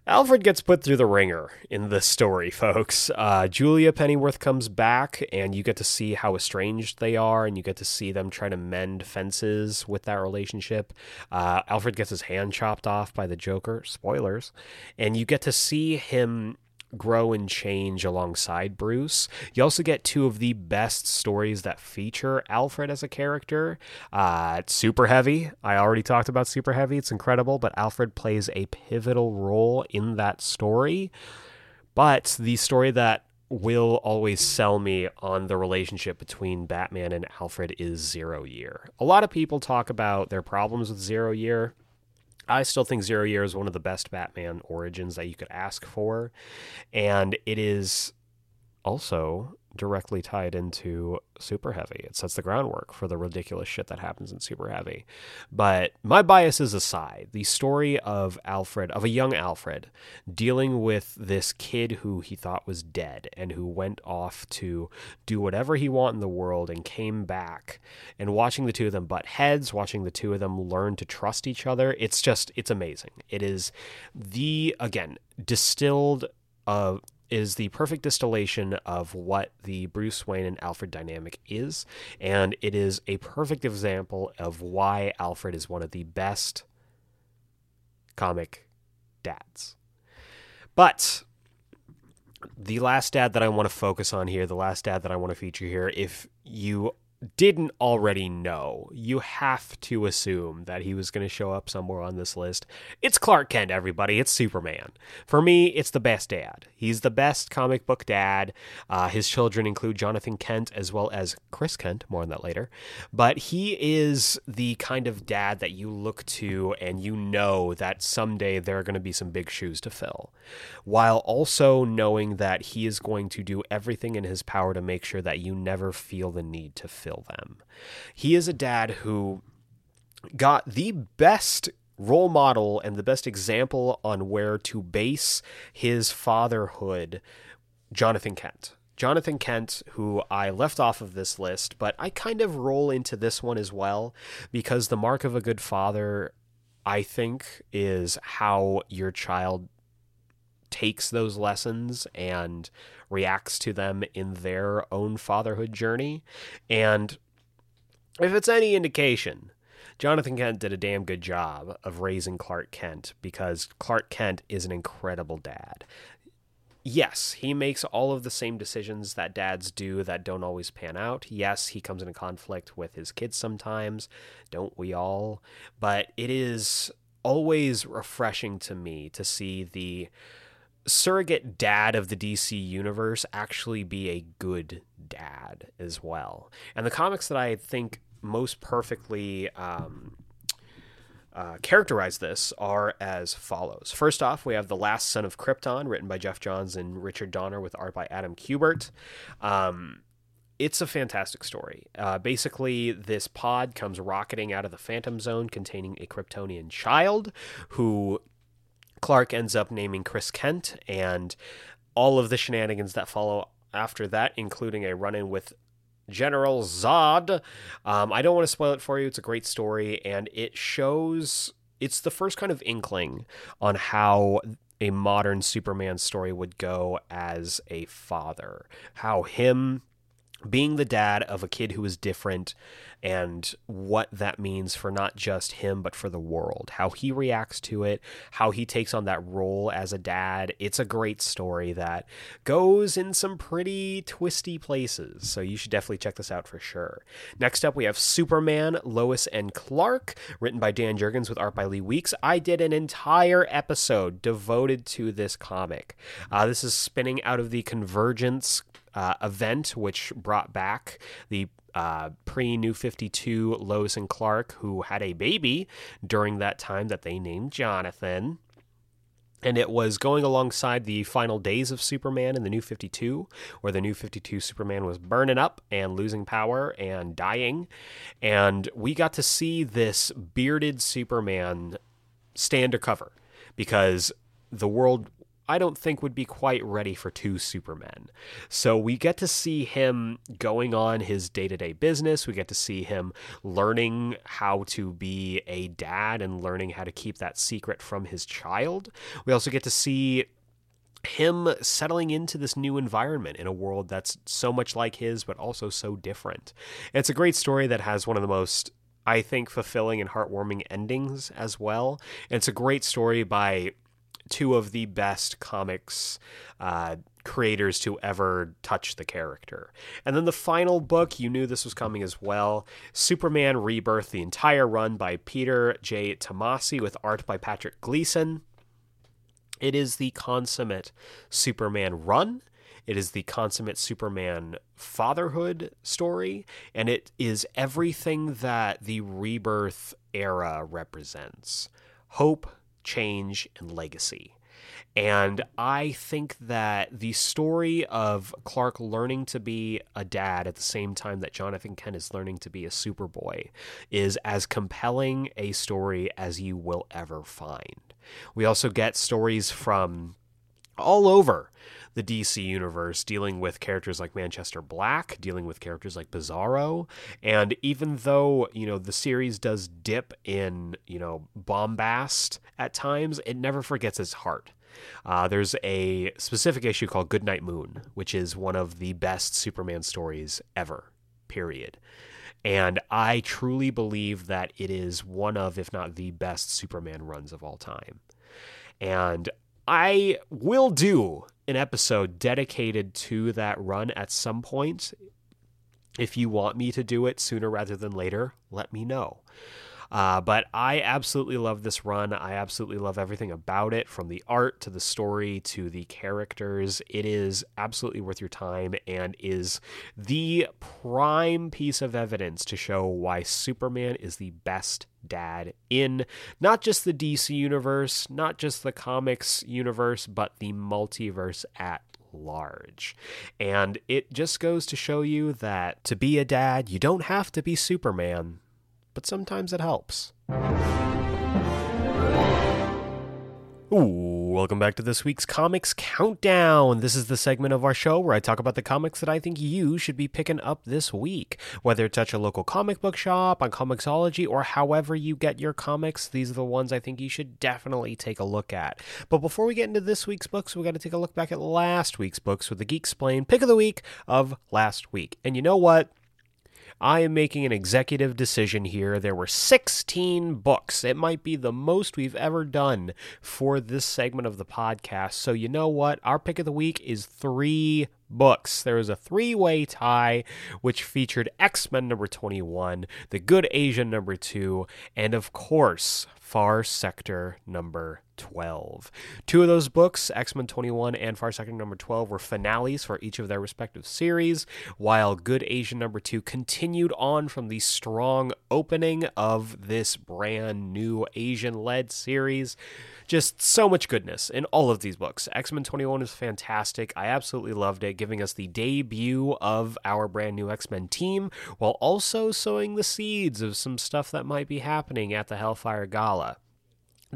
Alfred gets put through the ringer in this story, folks. Uh, Julia Pennyworth comes back, and you get to see how estranged they are, and you get to see them try to mend fences with that relationship. Uh, Alfred gets his hand chopped off by the Joker, spoilers, and you get to see him grow and change alongside Bruce. You also get two of the best stories that feature Alfred as a character. Uh, Super Heavy. I already talked about Super Heavy. It's incredible, but Alfred plays a pivotal role in that story. But the story that will always sell me on the relationship between Batman and Alfred is Zero Year. A lot of people talk about their problems with Zero Year. I still think Zero Year is one of the best Batman origins that you could ask for. And it is also directly tied into Super Heavy. It sets the groundwork for the ridiculous shit that happens in Super Heavy. But my biases aside, the story of Alfred, of a young Alfred, dealing with this kid who he thought was dead and who went off to do whatever he wanted in the world and came back, and watching the two of them butt heads, watching the two of them learn to trust each other, it's just, it's amazing. It is the, again, distilled uh, is the perfect distillation of what the Bruce Wayne and Alfred dynamic is, and it is a perfect example of why Alfred is one of the best comic dads. But the last dad that I want to focus on here, the last dad that I want to feature here, if you didn't already know, you have to assume that he was going to show up somewhere on this list. It's Clark Kent, everybody. It's Superman. For me, it's the best dad. He's the best comic book dad. Uh, his children include Jonathan Kent as well as Chris Kent. More on that later. But he is the kind of dad that you look to and you know that someday there are going to be some big shoes to fill, while also knowing that he is going to do everything in his power to make sure that you never feel the need to fill fulfill them. He is a dad who got the best role model and the best example on where to base his fatherhood, Jonathan Kent. Jonathan Kent, who I left off of this list, but I kind of roll into this one as well because the mark of a good father, I think, is how your child takes those lessons and reacts to them in their own fatherhood journey. And if it's any indication, Jonathan Kent did a damn good job of raising Clark Kent because Clark Kent is an incredible dad. Yes, he makes all of the same decisions that dads do that don't always pan out. Yes, he comes into conflict with his kids sometimes. Don't we all? But it is always refreshing to me to see the surrogate dad of the DC universe actually be a good dad as well. And the comics that I think most perfectly um, uh, characterize this are as follows. First off, we have The Last Son of Krypton, written by Geoff Johns and Richard Donner, with art by Adam Kubert. Um, it's a fantastic story. Uh, basically, this pod comes rocketing out of the Phantom Zone containing a Kryptonian child who Clark ends up naming Chris Kent, and all of the shenanigans that follow after that, including a run in with General Zod. Um, I don't want to spoil it for you. It's a great story, and it shows. It's the first kind of inkling on how a modern Superman story would go as a father. How him being the dad of a kid who is different and what that means for not just him but for the world how he reacts to it how he takes on that role as a dad. It's a great story that goes in some pretty twisty places. So you should definitely check this out for sure. Next up we have superman lois and clark written by dan jurgens with art by lee weeks. I did an entire episode devoted to this comic. Uh, this is spinning out of the convergence uh, event, which brought back the uh, pre New 52 Lois and Clark, who had a baby during that time that they named Jonathan. And it was going alongside the final days of Superman in the New 52, where the New 52 Superman was burning up and losing power and dying. And we got to see this bearded Superman stay cover because the world I don't think would be quite ready for two Supermen. So we get to see him going on his day to day business. We get to see him learning how to be a dad and learning how to keep that secret from his child. We also get to see him settling into this new environment in a world that's so much like his, but also so different. It's a great story that has one of the most I think fulfilling and heartwarming endings as well. And it's a great story by two of the best comics uh, creators to ever touch the character. And then the final book, you knew this was coming as well Superman Rebirth, the entire run by Peter J. Tomasi with art by Patrick Gleason. It is the consummate Superman run. It is the consummate Superman fatherhood story, and it is everything that the rebirth era represents hope, change, and legacy. And I think that the story of Clark learning to be a dad at the same time that Jonathan Kent is learning to be a Superboy is as compelling a story as you will ever find. We also get stories from all over the DC universe, dealing with characters like Manchester Black, dealing with characters like Bizarro. And even though, you know, the series does dip in, you know, bombast at times, it never forgets its heart. Uh, there's a specific issue called Goodnight Moon, which is one of the best Superman stories ever, period. And I truly believe that it is one of, if not the best Superman runs of all time. And I will do an episode dedicated to that run at some point. If you want me to do it sooner rather than later, let me know. Uh, but I absolutely love this run. I absolutely love everything about it, from the art to the story to the characters. It is absolutely worth your time and is the prime piece of evidence to show why Superman is the best dad in not just the DC universe, not just the comics universe, but the multiverse at large. And it just goes to show you that to be a dad, you don't have to be Superman but sometimes it helps. Ooh, welcome back to this week's Comics Countdown. This is the segment of our show where I talk about the comics that I think you should be picking up this week. Whether it's at your local comic book shop, on Comixology, or however you get your comics, these are the ones I think you should definitely take a look at. But before we get into this week's books, we got to take a look back at last week's books with the Geek Explain pick of the week of last week. And you know what? I am making an executive decision here. There were 16 books. It might be the most we've ever done for this segment of the podcast. So, you know what? Our pick of the week is three books. There was a three way tie, which featured X Men number 21, The Good Asian number 2, and of course, Far Sector number 12. Two of those books, X Men 21 and Far Sector number 12, were finales for each of their respective series, while Good Asian number 2 continued on from the strong opening of this brand new Asian led series. Just so much goodness in all of these books. X Men 21 is fantastic. I absolutely loved it, giving us the debut of our brand new X Men team while also sowing the seeds of some stuff that might be happening at the Hellfire Gala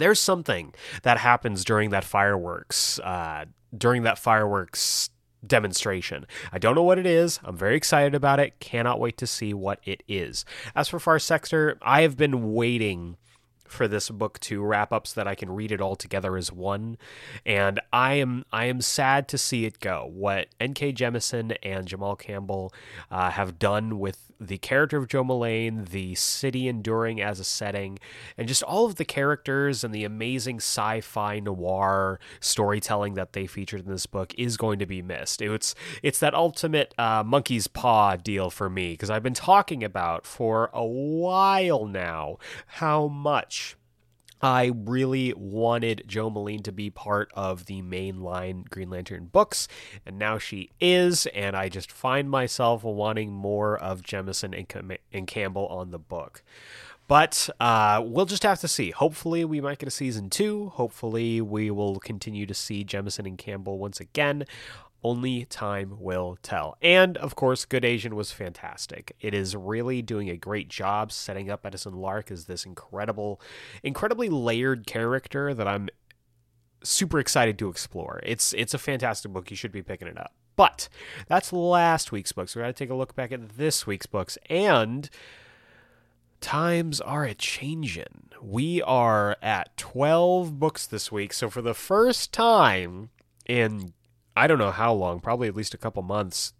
there's something that happens during that fireworks uh, during that fireworks demonstration. I don't know what it is. I'm very excited about it. Cannot wait to see what it is. As for Far Sector, I have been waiting for this book to wrap up so that I can read it all together as one. And I am I am sad to see it go. What N.K. Jemisin and Jamal Campbell uh, have done with the character of Jo Mullein, the city enduring as a setting, and just all of the characters and the amazing sci-fi noir storytelling that they featured in this book is going to be missed. It's it's that ultimate uh, monkey's paw deal for me because I've been talking about for a while now how much I really wanted Jo Mullein to be part of the mainline Green Lantern books, and now she is, and I just find myself wanting more of Jemisin and, Cam- and Campbell on the book. But uh, we'll just have to see. Hopefully, we might get a season two. Hopefully, we will continue to see Jemisin and Campbell once again. Only time will tell. And of course, Good Asian was fantastic. It is really doing a great job setting up Edison Hark as this incredible, incredibly layered character that I'm super excited to explore. It's it's a fantastic book. You should be picking it up. But that's last week's books. We're going to take a look back at this week's books and times are a changing. We are at 12 books this week. So for the first time in I don't know how long, probably at least a couple months.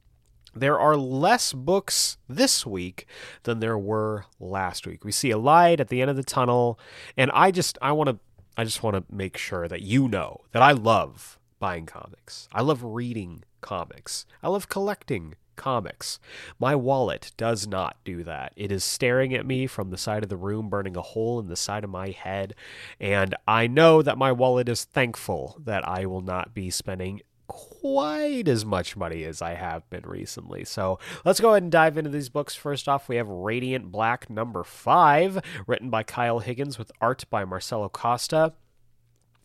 There are less books this week than there were last week. We see a light at the end of the tunnel, and I just I want to I just want to make sure that you know that I love buying comics. I love reading comics. I love collecting comics. My wallet does not do that. It is staring at me from the side of the room, burning a hole in the side of my head. And I know that my wallet is thankful that I will not be spending quite as much money as I have been recently. So let's go ahead and dive into these books. First off, we have Radiant Black number five, written by Kyle Higgins with art by Marcelo Costa.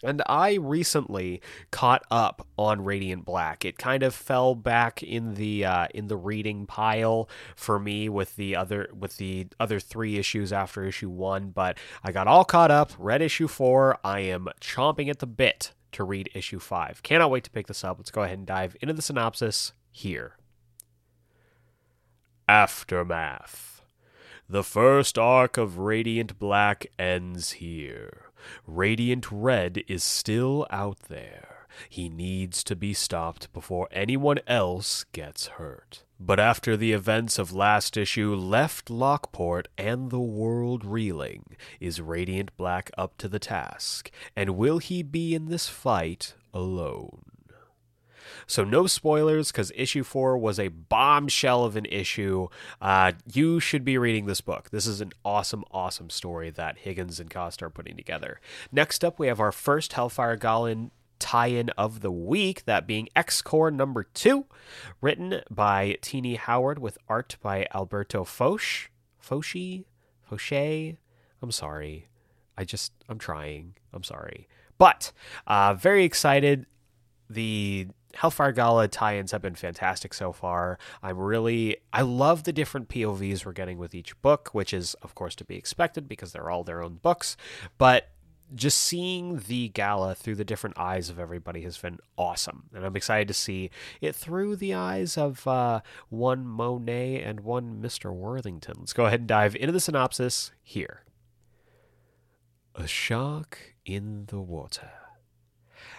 And I recently caught up on Radiant Black. It kind of fell back in the uh, in the reading pile for me with the other with the other three issues after issue one. But I got all caught up. Read issue four. I am chomping at the bit to read issue 5. Cannot wait to pick this up. Let's go ahead and dive into the synopsis here. Aftermath. The first arc of Radiant Black ends here. Radiant Red is still out there. He needs to be stopped before anyone else gets hurt. But after the events of last issue left Lockport and the world reeling, is Radiant Black up to the task? And will he be in this fight alone? So no spoilers because issue four was a bombshell of an issue. Uh, you should be reading this book. This is an awesome, awesome story that Higgins and Costa are putting together. Next up, we have our first Hellfire Gala tie-in of the week, that being X-Corps number two, written by Tini Howard with art by Alberto Foch. Foshi? Fauché? I'm sorry. I just, I'm trying. I'm sorry. But, uh, very excited. The Hellfire Gala tie-ins have been fantastic so far. I'm really I love the different POVs we're getting with each book, which is of course to be expected because they're all their own books. But just seeing the gala through the different eyes of everybody has been awesome. And I'm excited to see it through the eyes of uh, one Monet and one Mr. Worthington. Let's go ahead and dive into the synopsis here. A shark in the water.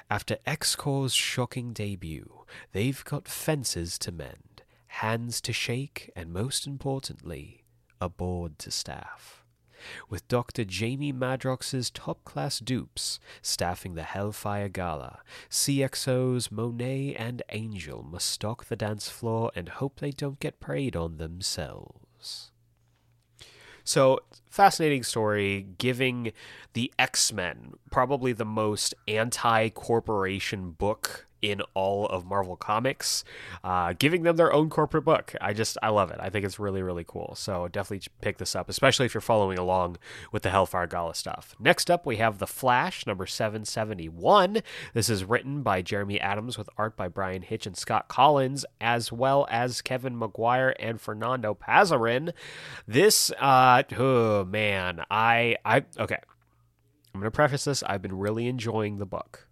After X Corps' shocking debut, they've got fences to mend, hands to shake, and most importantly, a board to staff. With Dr. Jamie Madrox's top class dupes staffing the Hellfire Gala, CXO's Monet and Angel must stalk the dance floor and hope they don't get preyed on themselves. So, fascinating story, giving the X Men probably the most anti corporation book in all of Marvel Comics, uh, giving them their own corporate book. I just, I love it. I think it's really, really cool. So definitely pick this up, especially if you're following along with the Hellfire Gala stuff. Next up, we have The Flash, number 771. This is written by Jeremy Adams with art by Bryan Hitch and Scott Kolins, as well as Kevin Maguire and Fernando Pasarin. This, uh, oh man, I, I, okay. I'm going to preface this. I've been really enjoying the book.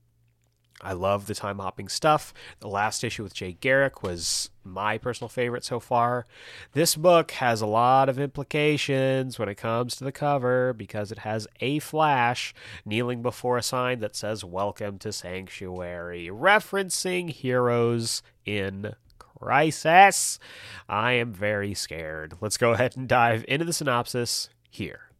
I love the time hopping stuff. The last issue with Jay Garrick was my personal favorite so far. This book has a lot of implications when it comes to the cover because it has a Flash kneeling before a sign that says Welcome to Sanctuary, referencing heroes in crisis. I am very scared. Let's go ahead and dive into the synopsis here.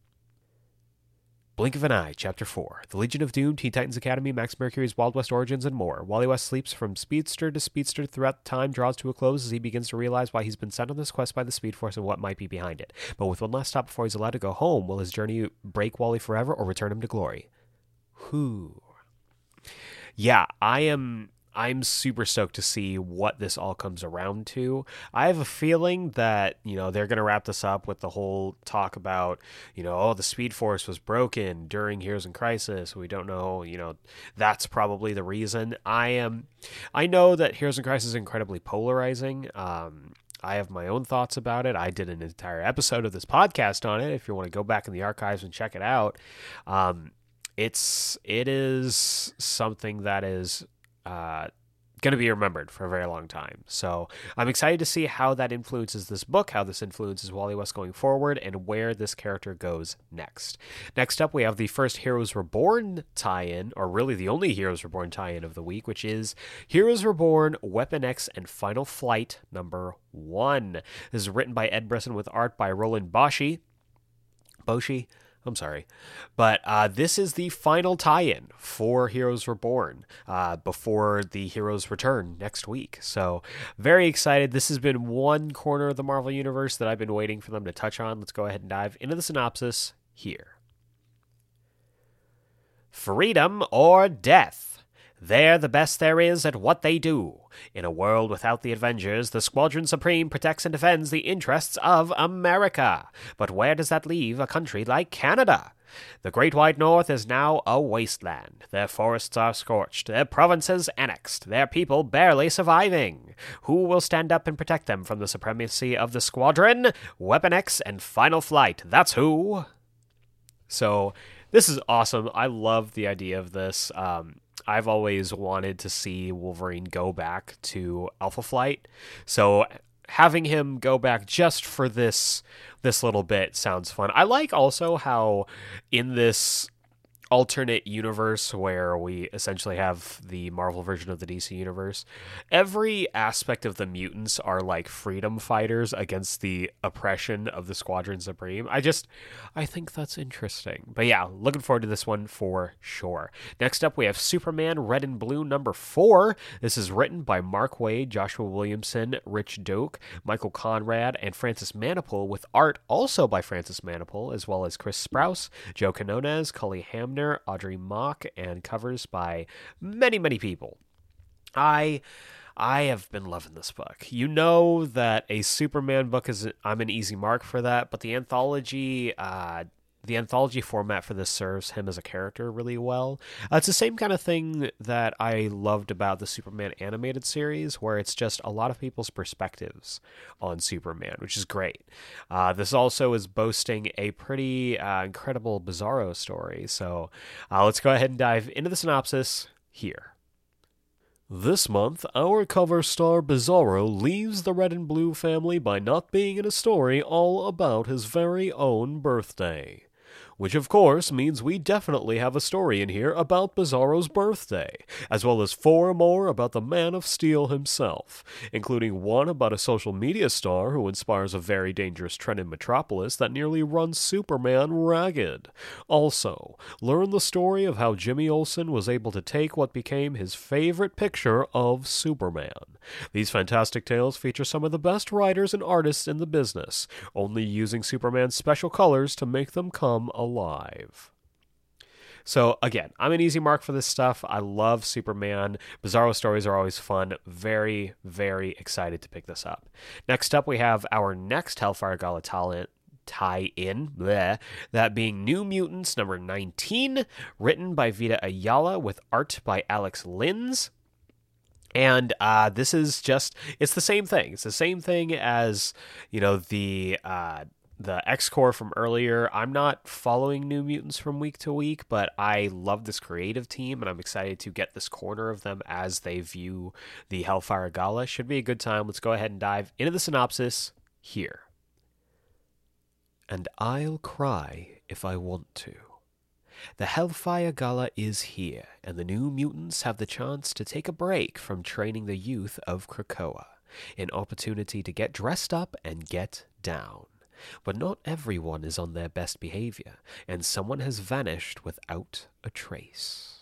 Blink of an Eye, Chapter 4 The Legion of Doom, Teen Titans Academy, Max Mercury's Wild West Origins, and more. Wally West sleeps from speedster to speedster throughout time draws to a close as he begins to realize why he's been sent on this quest by the Speed Force and what might be behind it. But with one last stop before he's allowed to go home, will his journey break Wally forever or return him to glory? Who? Yeah, I am I'm super stoked to see what this all comes around to. I have a feeling that, you know, they're going to wrap this up with the whole talk about, you know, oh, the Speed Force was broken during Heroes in Crisis. We don't know, you know, that's probably the reason. I am, I know that Heroes in Crisis is incredibly polarizing. Um, I have my own thoughts about it. I did an entire episode of this podcast on it. If you want to go back in the archives and check it out, um, it's it is something that is uh, going to be remembered for a very long time. So I'm excited to see how that influences this book, how this influences Wally West going forward, and where this character goes next. Next up, we have the first Heroes Reborn tie in, or really the only Heroes Reborn tie in of the week, which is Heroes Reborn, Weapon X, and Final Flight number one. This is written by Ed Brisson with art by Roland Boschi. Boshi. I'm sorry. But uh, this is the final tie in for Heroes Reborn uh, before the Heroes return next week. So, very excited. This has been one corner of the Marvel Universe that I've been waiting for them to touch on. Let's go ahead and dive into the synopsis here Freedom or Death. They're the best there is at what they do. In a world without the Avengers, the Squadron Supreme protects and defends the interests of America. But where does that leave a country like Canada? The Great White North is now a wasteland. Their forests are scorched, their provinces annexed, their people barely surviving. Who will stand up and protect them from the supremacy of the Squadron? Weapon X and Final Flight, that's who. So, this is awesome. I love the idea of this. Um, I've always wanted to see Wolverine go back to Alpha Flight. So having him go back just for this this little bit sounds fun. I like also how in this alternate universe where we essentially have the Marvel version of the DC universe, every aspect of the mutants are like freedom fighters against the oppression of the Squadron Supreme. I just, I think that's interesting. But yeah, looking forward to this one for sure. Next up, we have Superman Red and Blue number four. This is written by Mark Waid, Joshua Williamson, Rich Douek, Michael Conrad, and Francis Manapul, with art also by Francis Manapul, as well as Chris Sprouse, Joe Quinones, Cully Hamner. Audrey Mok, and covers by many, many people. I I have been loving this book. You know that a Superman book is I'm an easy mark for that, but the anthology uh, the anthology format for this serves him as a character really well. Uh, it's the same kind of thing that I loved about the Superman animated series, where it's just a lot of people's perspectives on Superman, which is great. Uh, this also is boasting a pretty uh, incredible Bizarro story. So uh, let's go ahead and dive into the synopsis here. This month, our cover star Bizarro leaves the red and blue family by not being in a story all about his very own birthday which of course means we definitely have a story in here about Bizarro's birthday, as well as four more about the Man of Steel himself, including one about a social media star who inspires a very dangerous trend in Metropolis that nearly runs Superman ragged. Also, learn the story of how Jimmy Olsen was able to take what became his favorite picture of Superman. These fantastic tales feature some of the best writers and artists in the business, only using Superman's special colors to make them come alive. So again, I'm an easy mark for this stuff. I love Superman. Bizarro stories are always fun. Very, very excited to pick this up. Next up, we have our next Hellfire Gala talent tie in, bleh, that being New Mutants number 19, written by Vita Ayala with art by Alex Lins. And uh, this is just, it's the same thing. It's the same thing as, you know, the uh, the X Corps from earlier. I'm not following New Mutants from week to week, but I love this creative team and I'm excited to get this corner of them as they view the Hellfire Gala. Should be a good time. Let's go ahead and dive into the synopsis here. And I'll cry if I want to. The Hellfire Gala is here, and the New Mutants have the chance to take a break from training the youth of Krakoa, an opportunity to get dressed up and get down. But not everyone is on their best behavior, and someone has vanished without a trace.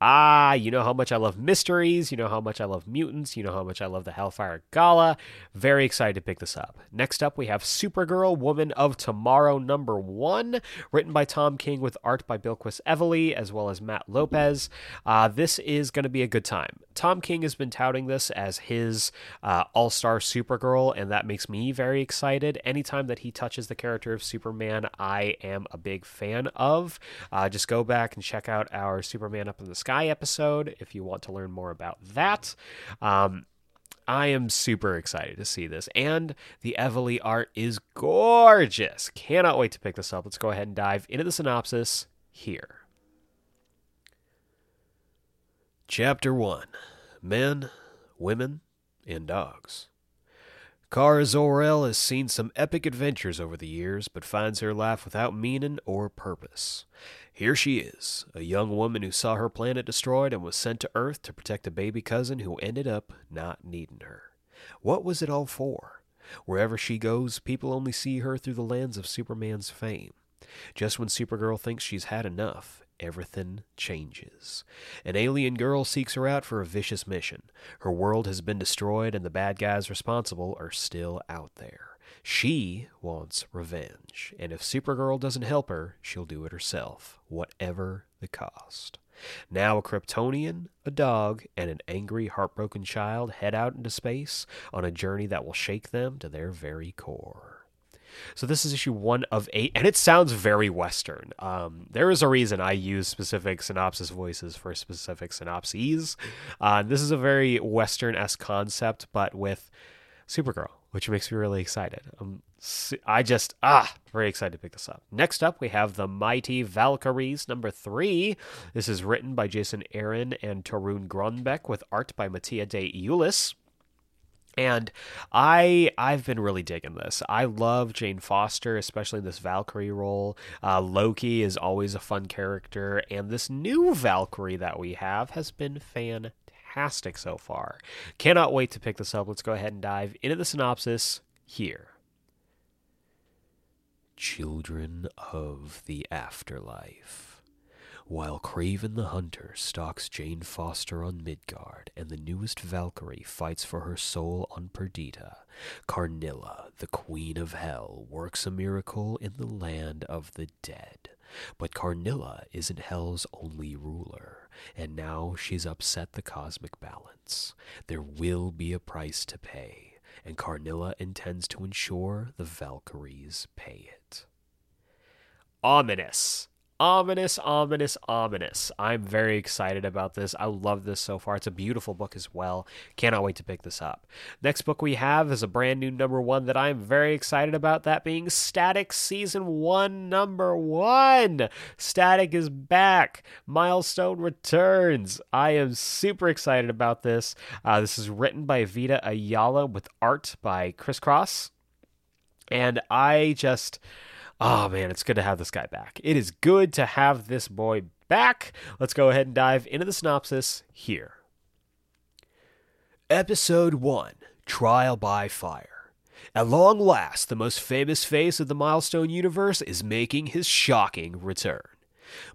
Ah, you know how much I love mysteries. You know how much I love mutants. You know how much I love the Hellfire Gala. Very excited to pick this up. Next up, we have Supergirl Woman of Tomorrow number one, written by Tom King with art by Bilquis Evely, as well as Matt Lopez. Uh, this is going to be a good time. Tom King has been touting this as his uh, all star Supergirl, and that makes me very excited. Anytime that he touches the character of Superman, I am a big fan of. Uh, just go back and check out our Superman Up in the Sky episode if you want to learn more about that. Um, I am super excited to see this. And the Evely art is gorgeous. Cannot wait to pick this up. Let's go ahead and dive into the synopsis here. Chapter 1 Men, Women, and Dogs. Kara Zor-El has seen some epic adventures over the years, but finds her life without meaning or purpose. Here she is, a young woman who saw her planet destroyed and was sent to Earth to protect a baby cousin who ended up not needing her. What was it all for? Wherever she goes, people only see her through the lens of Superman's fame. Just when Supergirl thinks she's had enough, everything changes. An alien girl seeks her out for a vicious mission. Her world has been destroyed, and the bad guys responsible are still out there. She wants revenge, and if Supergirl doesn't help her, she'll do it herself, whatever the cost. Now, a Kryptonian, a dog, and an angry, heartbroken child head out into space on a journey that will shake them to their very core. So this is issue one of eight, and it sounds very Western. Um, there is a reason I use specific synopsis voices for specific synopses. Uh, this is a very Western-esque concept, but with Supergirl, which makes me really excited. Um, I just ah very excited to pick this up. Next up, we have the Mighty Valkyries number three. This is written by Jason Aaron and Torunn Grønbekk with art by Mattia de Iulis. And I I've been really digging this. I love Jane Foster, especially in this Valkyrie role. Uh, Loki is always a fun character, and this new Valkyrie that we have has been fantastic so far. Cannot wait to pick this up. Let's go ahead and dive into the synopsis here. Children of the Afterlife. While Kraven the Hunter stalks Jane Foster on Midgard and the newest Valkyrie fights for her soul on Perdita, Karnilla, the Queen of Hell, works a miracle in the land of the dead. But Karnilla isn't Hell's only ruler, and now she's upset the cosmic balance. There will be a price to pay, and Karnilla intends to ensure the Valkyries pay it. ominous. Ominous, ominous, ominous. I'm very excited about this. I love this so far. It's a beautiful book as well. Cannot wait to pick this up. Next book we have is a brand new number one that I'm very excited about, that being Static Season 1, number one. Static is back. Milestone returns. I am super excited about this. Uh, this is written by Vita Ayala with art by ChrissCross. And I just oh man, it's good to have this guy back. It is good to have this boy back. Let's go ahead and dive into the synopsis here. Episode 1 Trial by Fire. At long last, the most famous face of the Milestone universe is making his shocking return.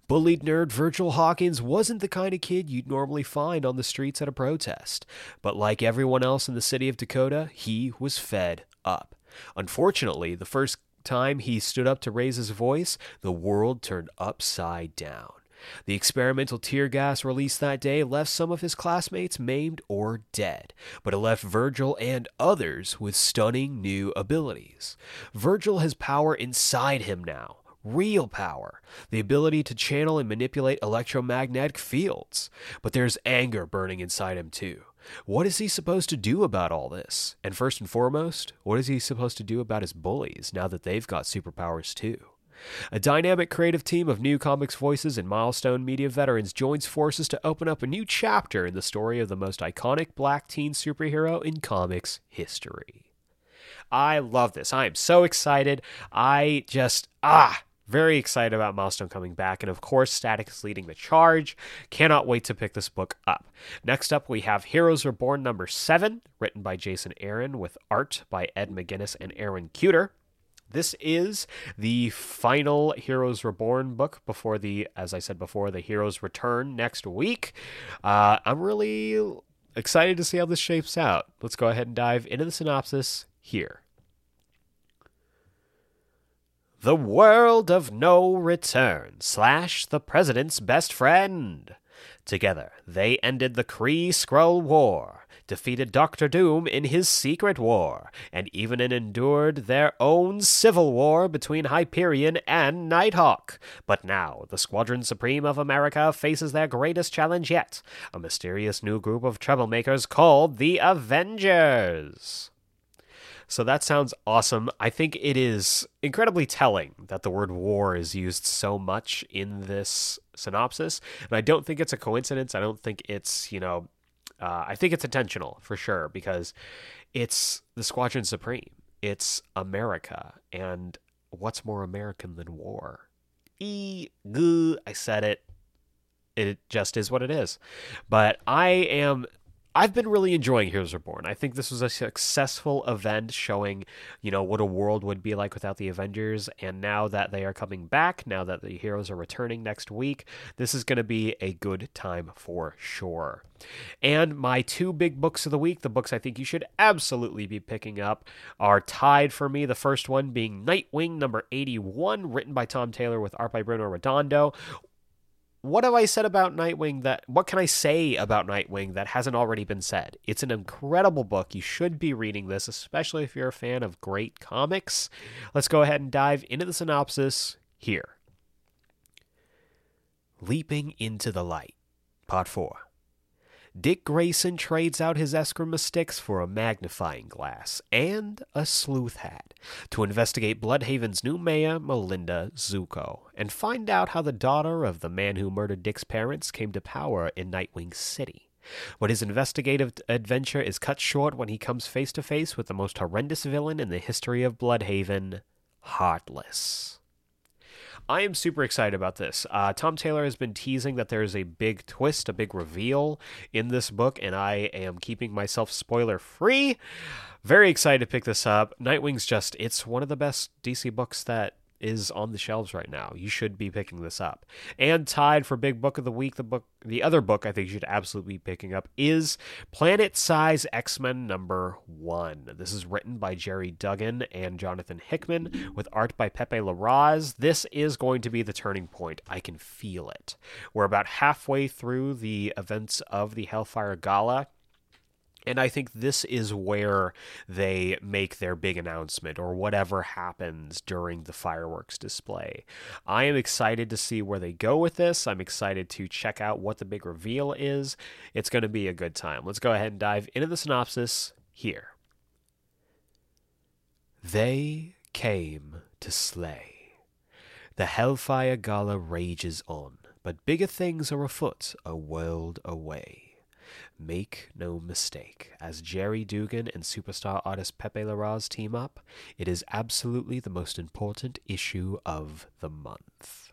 Bullied nerd Virgil Hawkins wasn't the kind of kid you'd normally find on the streets at a protest, but like everyone else in the city of Dakota, he was fed up. Unfortunately, the first time he stood up to raise his voice, the world turned upside down. The experimental tear gas released that day left some of his classmates maimed or dead, but it left Virgil and others with stunning new abilities. Virgil has power inside him now. Real power, the ability to channel and manipulate electromagnetic fields. But there's anger burning inside him too. What is he supposed to do about all this? And first and foremost, what is he supposed to do about his bullies now that they've got superpowers too? A dynamic creative team of new comics voices and milestone media veterans joins forces to open up a new chapter in the story of the most iconic black teen superhero in comics history. I love this. I am so excited. I just, ah, very excited about Milestone coming back, and of course, Static is leading the charge. Cannot wait to pick this book up. Next up, we have Heroes Reborn number seven, written by Jason Aaron, with art by Ed McGuinness and Aaron Kuder. This is the final Heroes Reborn book before the, as I said before, the Heroes Return next week. Uh, I'm really excited to see how this shapes out. Let's go ahead and dive into the synopsis here. The World of No Return slash The President's Best Friend. Together, they ended the Kree Skrull War, defeated Doctor Doom in his secret war, and even endured their own civil war between Hyperion and Nighthawk. But now, the Squadron Supreme of America faces their greatest challenge yet a mysterious new group of troublemakers called the Avengers. So that sounds awesome. I think it is incredibly telling that the word war is used so much in this synopsis. And I don't think it's a coincidence. I don't think it's, you know, uh, I think it's intentional for sure because it's the Squadron Supreme. It's America. And what's more American than war? E, I said it. It just is what it is. But I am I've been really enjoying Heroes Reborn. I think this was a successful event showing, you know, what a world would be like without the Avengers. And now that they are coming back, now that the heroes are returning next week, this is going to be a good time for sure. And my two big books of the week, the books I think you should absolutely be picking up, are tied for me. The first one being Nightwing number 81, written by Tom Taylor with art by Bruno Redondo what have I said about Nightwing that what can I say about Nightwing that hasn't already been said? It's an incredible book. You should be reading this, especially if you're a fan of great comics. Let's go ahead and dive into the synopsis here. Leaping into the Light, Part 4. Dick Grayson trades out his Eskrima sticks for a magnifying glass and a sleuth hat to investigate Blüdhaven's new mayor, Melinda Zucco, and find out how the daughter of the man who murdered Dick's parents came to power in Nightwing City. But his investigative adventure is cut short when he comes face to face with the most horrendous villain in the history of Blüdhaven, Heartless. I am super excited about this. Uh, Tom Taylor has been teasing that there is a big twist, a big reveal in this book, and I am keeping myself spoiler free. Very excited to pick this up. Nightwing's just, it's one of the best DC books that is on the shelves right now. You should be picking this up. And tied for big book of the week, the book the other book I think you should absolutely be picking up is Planet Size X-Men number 1. This is written by Gerry Duggan and Jonathan Hickman with art by Pepe Larraz. This is going to be the turning point. I can feel it. We're about halfway through the events of the Hellfire Gala And I think this is where they make their big announcement or whatever happens during the fireworks display. I am excited to see where they go with this. I'm excited to check out what the big reveal is. It's going to be a good time. Let's go ahead and dive into the synopsis here. They came to slay. The Hellfire Gala rages on, but bigger things are afoot a world away. Make no mistake, as Gerry Duggan and superstar artist Pepe Larraz team up, it is absolutely the most important issue of the month.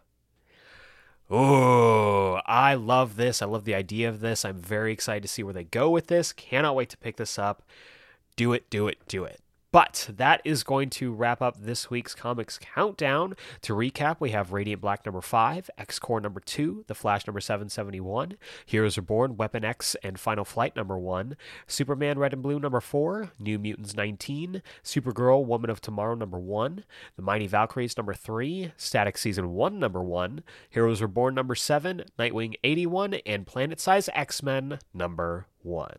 Oh, I love this. I love the idea of this. I'm very excited to see where they go with this. Cannot wait to pick this up. Do it, do it, do it. But that is going to wrap up this week's comics countdown. To recap, we have Radiant Black number 5, X Corps number 2, The Flash number 771, Heroes Reborn, Weapon X, and Final Flight number 1, Superman Red and Blue number 4, New Mutants 19, Supergirl Woman of Tomorrow number 1, The Mighty Valkyries number 3, Static Season 1 number 1, Heroes Reborn number 7, Nightwing 81, and Planet Size X Men number 1.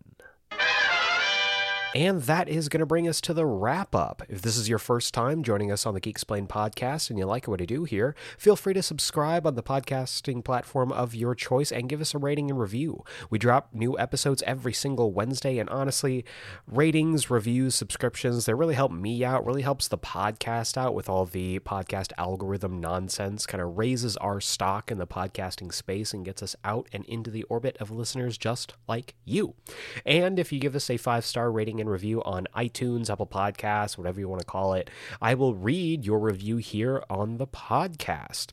And that is going to bring us to the wrap up. If this is your first time joining us on the Geeksplain podcast and you like what I do here, feel free to subscribe on the podcasting platform of your choice and give us a rating and review. We drop new episodes every single Wednesday, and honestly, ratings, reviews, subscriptions, they really help me out, really helps the podcast out with all the podcast algorithm nonsense, kind of raises our stock in the podcasting space and gets us out and into the orbit of listeners just like you. And if you give us a five star rating and review on iTunes, Apple Podcasts, whatever you want to call it, I will read your review here on the podcast.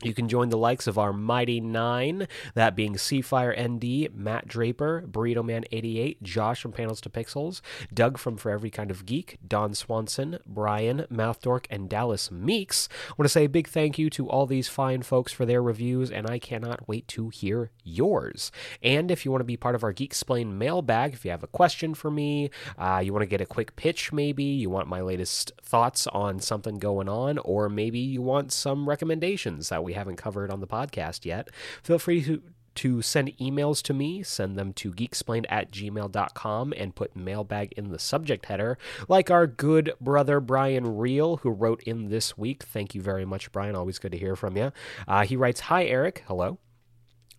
You can join the likes of our Mighty Nine, that being Seafire ND, Matt Draper, Burrito Man 88, Josh from Panels to Pixels, Doug from For Every Kind of Geek, Don Swanson, Brian, Mouthdork, and Dallas Meeks. I want to say a big thank you to all these fine folks for their reviews, and I cannot wait to hear yours. And if you want to be part of our Geeksplain mailbag, if you have a question for me, uh, you want to get a quick pitch maybe, you want my latest thoughts on something going on, or maybe you want some recommendations that we haven't covered on the podcast yet, feel free to to send emails to me, send them to geeksplained at gmail.com and put mailbag in the subject header, like our good brother Brian Reel, who wrote in this week. Thank you very much, Brian. Always good to hear from you. Uh, he writes Hi, Eric. Hello.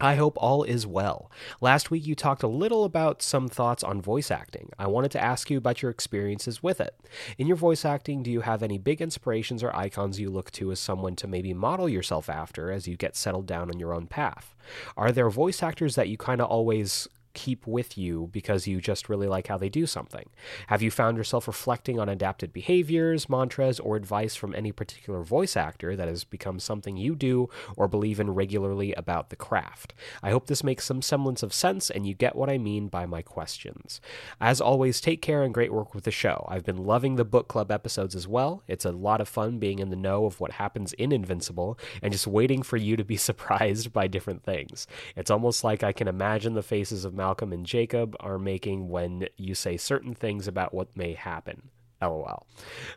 I hope all is well. Last week you talked a little about some thoughts on voice acting. I wanted to ask you about your experiences with it. In your voice acting, do you have any big inspirations or icons you look to as someone to maybe model yourself after as you get settled down on your own path? Are there voice actors that you kind of always keep with you because you just really like how they do something? Have you found yourself reflecting on adapted behaviors, mantras, or advice from any particular voice actor that has become something you do or believe in regularly about the craft? I hope this makes some semblance of sense and you get what I mean by my questions. As always, take care and great work with the show. I've been loving the book club episodes as well. It's a lot of fun being in the know of what happens in Invincible and just waiting for you to be surprised by different things. It's almost like I can imagine the faces of Malcolm and Jacob are making when you say certain things about what may happen. LOL.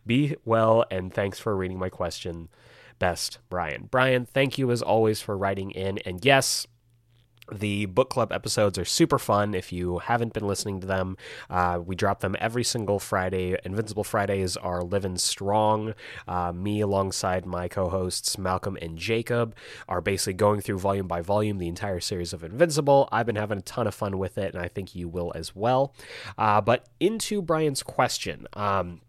Be well, and thanks for reading my question. Best, Brian. Brian, thank you as always for writing in. And yes, the book club episodes are super fun. If you haven't been listening to them, uh, we drop them every single Friday. Invincible Fridays are living strong. Uh, me, alongside my co hosts, Malcolm and Jacob, are basically going through volume by volume the entire series of Invincible. I've been having a ton of fun with it, and I think you will as well. Uh, but into Brian's question. Um,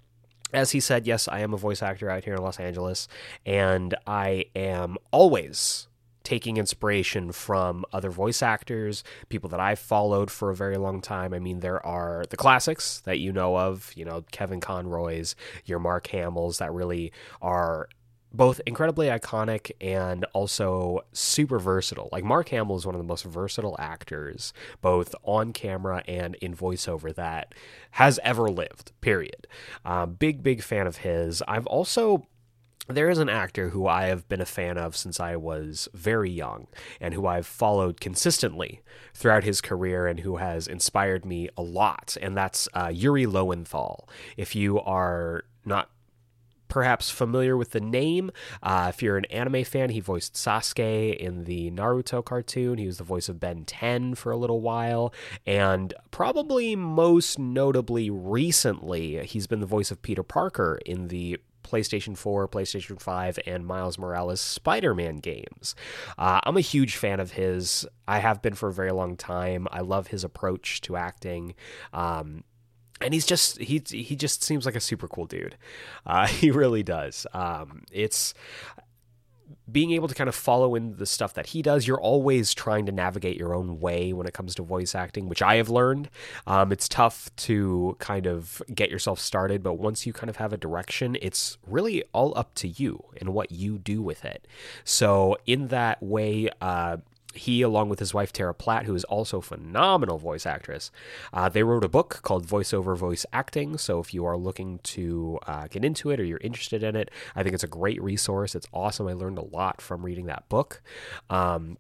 as he said, yes, I am a voice actor out here in Los Angeles, and I am always taking inspiration from other voice actors, people that I've followed for a very long time. I mean, there are the classics that you know of, you know, Kevin Conroy's, your Mark Hamill's that really are both incredibly iconic and also super versatile. Like Mark Hamill is one of the most versatile actors, both on camera and in voiceover, that has ever lived. Period. Uh, big, big fan of his. I've also there is an actor who I have been a fan of since I was very young and who I've followed consistently throughout his career and who has inspired me a lot, and that's uh, Yuri Lowenthal. If you are not perhaps familiar with the name. Uh, if you're an anime fan, he voiced Sasuke in the Naruto cartoon. He was the voice of Ben 10 for a little while. And probably most notably recently, he's been the voice of Peter Parker in the PlayStation 4, PlayStation 5, and Miles Morales Spider Man games. Uh, I'm a huge fan of his. I have been for a very long time. I love his approach to acting. Um, and he's just he he just seems like a super cool dude. Uh, he really does. Um, it's being able to kind of follow in the stuff that he does, you're always trying to navigate your own way when it comes to voice acting, which I have learned. Um, it's tough to kind of get yourself started, but once you kind of have a direction, it's really all up to you and what you do with it. So, in that way, uh, he, along with his wife Tara Platt, who is also a phenomenal voice actress, uh, they wrote a book called Voiceover Voice Acting. So if you are looking to uh, get into it or you're interested in it, I think it's a great resource. It's awesome. I learned a lot from reading that book. Um,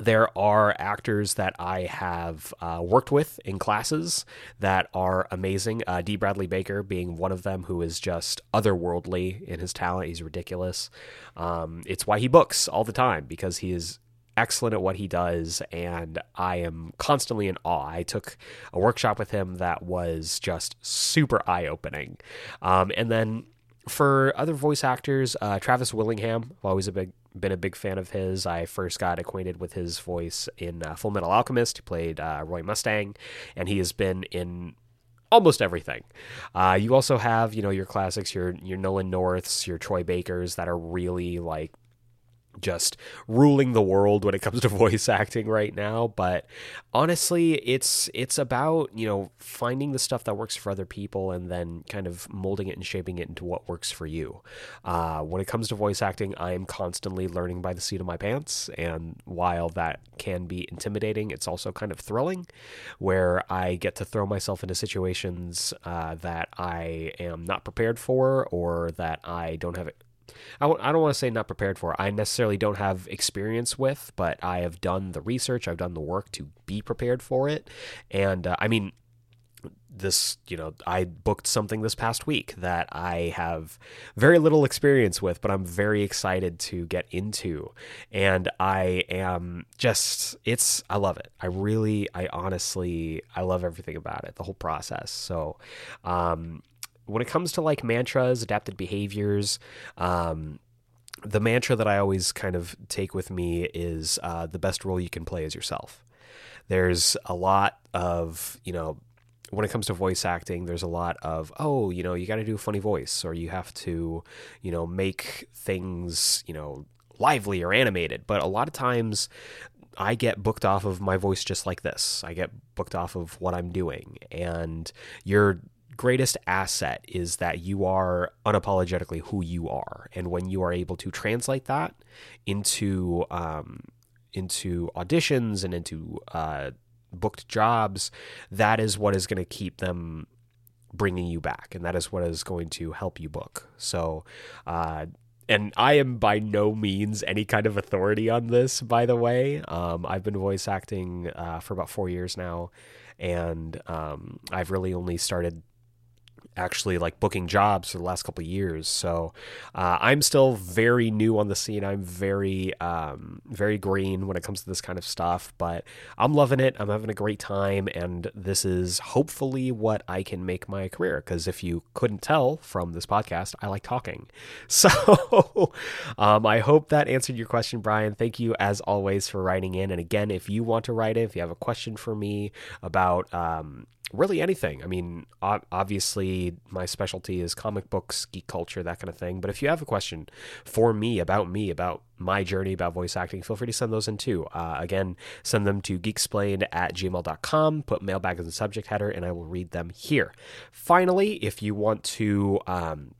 there are actors that I have uh, worked with in classes that are amazing. Uh, D. Bradley Baker being one of them, who is just otherworldly in his talent. He's ridiculous. Um, it's why he books all the time because he is excellent at what he does, and I am constantly in awe. I took a workshop with him that was just super eye opening. Um, and then for other voice actors, uh, Travis Willingham, I've always a big, been a big fan of his. I first got acquainted with his voice in uh, Full Metal Alchemist. He played uh, Roy Mustang, and he has been in almost everything. Uh, you also have, you know, your classics, your your Nolan Norths, your Troy Bakers that are really like just ruling the world when it comes to voice acting right now but honestly it's it's about you know finding the stuff that works for other people and then kind of molding it and shaping it into what works for you. Uh, when it comes to voice acting i am constantly learning by the seat of my pants and while that can be intimidating it's also kind of thrilling where i get to throw myself into situations uh, that i am not prepared for or that i don't have I w- I don't want to say not prepared for. I necessarily don't have experience with, but I have done the research. I've done the work to be prepared for it. And uh, I mean, this, you know, I booked something this past week that I have very little experience with, but I'm very excited to get into. And I am just, it's, I love it. I really, I honestly, I love everything about it, the whole process. So, um, when it comes to like mantras, adapted behaviors, um, the mantra that I always kind of take with me is uh, the best role you can play is yourself. There's a lot of, you know, when it comes to voice acting, there's a lot of, oh, you know, you got to do a funny voice or you have to, you know, make things, you know, lively or animated. But a lot of times I get booked off of my voice just like this. I get booked off of what I'm doing. And you're greatest asset is that you are unapologetically who you are, and when you are able to translate that into um, into auditions and into uh, booked jobs, that is what is going to keep them bringing you back, and that is what is going to help you book. So. Uh, and I am by no means any kind of authority on this, by the way. Um, I've been voice acting uh, for about four years now, and um, I've really only started actually like booking jobs for the last couple of years. So uh, I'm still very new on the scene. I'm very um, very green when it comes to this kind of stuff, but I'm loving it. I'm having a great time, and this is hopefully what I can make my career. Because if you couldn't tell from this podcast, I like talking. So um, I hope that answered your question, Brian. Thank you as always for writing in. And again, if you want to write it, if you have a question for me about um, really anything. I mean, obviously, my specialty is comic books, geek culture, that kind of thing. But if you have a question for me about me, about my journey about voice acting, feel free to send those in too. Uh, again, send them to geeksplained at gmail.com, put mailbag as the subject header, and I will read them here. Finally, if you want to um,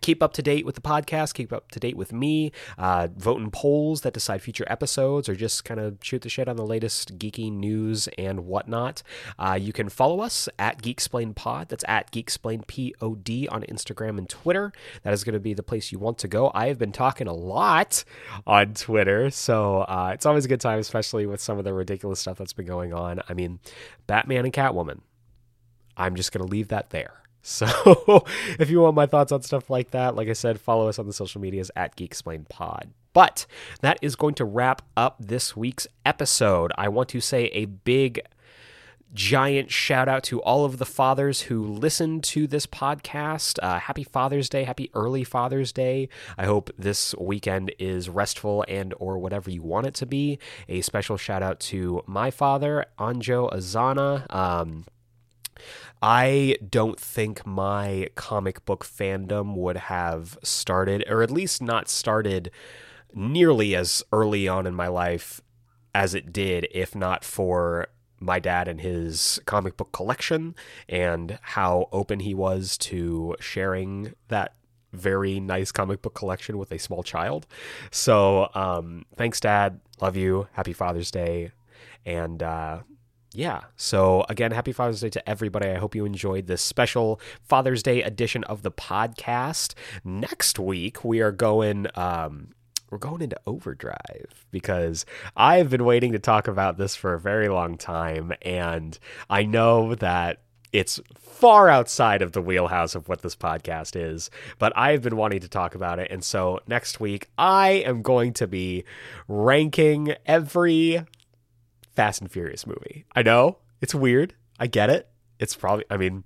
keep up to date with the podcast, keep up to date with me, uh, vote in polls that decide future episodes, or just kind of shoot the shit on the latest geeky news and whatnot. Uh, you can follow us at Geeksplain Pod. That's at Geeksplain Pod on Instagram and Twitter. That is going to be the place you want to go. I have been talking a lot on Twitter, so uh, it's always a good time, especially with some of the ridiculous stuff that's been going on. I mean, Batman and Catwoman. I'm just going to leave that there. So if you want my thoughts on stuff like that, like I said, follow us on the social medias at Geeksplain Pod. But that is going to wrap up this week's episode. I want to say a big giant shout out to all of the fathers who listened to this podcast. Uh, happy Father's Day, happy early Father's Day. I hope this weekend is restful and or whatever you want it to be. A special shout out to my father, Anjo Azana. Um, I don't think my comic book fandom would have started, or at least not started nearly as early on in my life as it did, if not for my dad and his comic book collection and how open he was to sharing that very nice comic book collection with a small child. So, um, thanks, Dad. Love you. Happy Father's Day. And uh, yeah, so again, happy Father's Day to everybody. I hope you enjoyed this special Father's Day edition of the podcast. Next week, we are going. Um, we're going into overdrive because I've been waiting to talk about this for a very long time, and I know that it's far outside of the wheelhouse of what this podcast is, but I've been wanting to talk about it. And so next week, I am going to be ranking every Fast and Furious movie. I know it's weird. I get it. It's probably, I mean,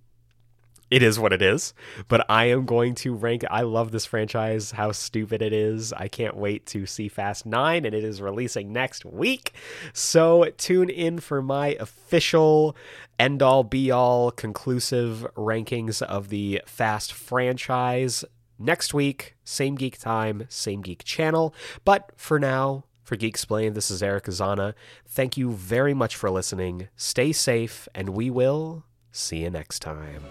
it is what it is. But I am going to rank. I love this franchise. How stupid it is! I can't wait to see Fast Nine, and it is releasing next week. So tune in for my official end all be all conclusive rankings of the Fast franchise next week. Same geek time, same geek channel. But for now. For Geeksplained, this is Eric Azana. Thank you very much for listening. Stay safe, and we will See you next time.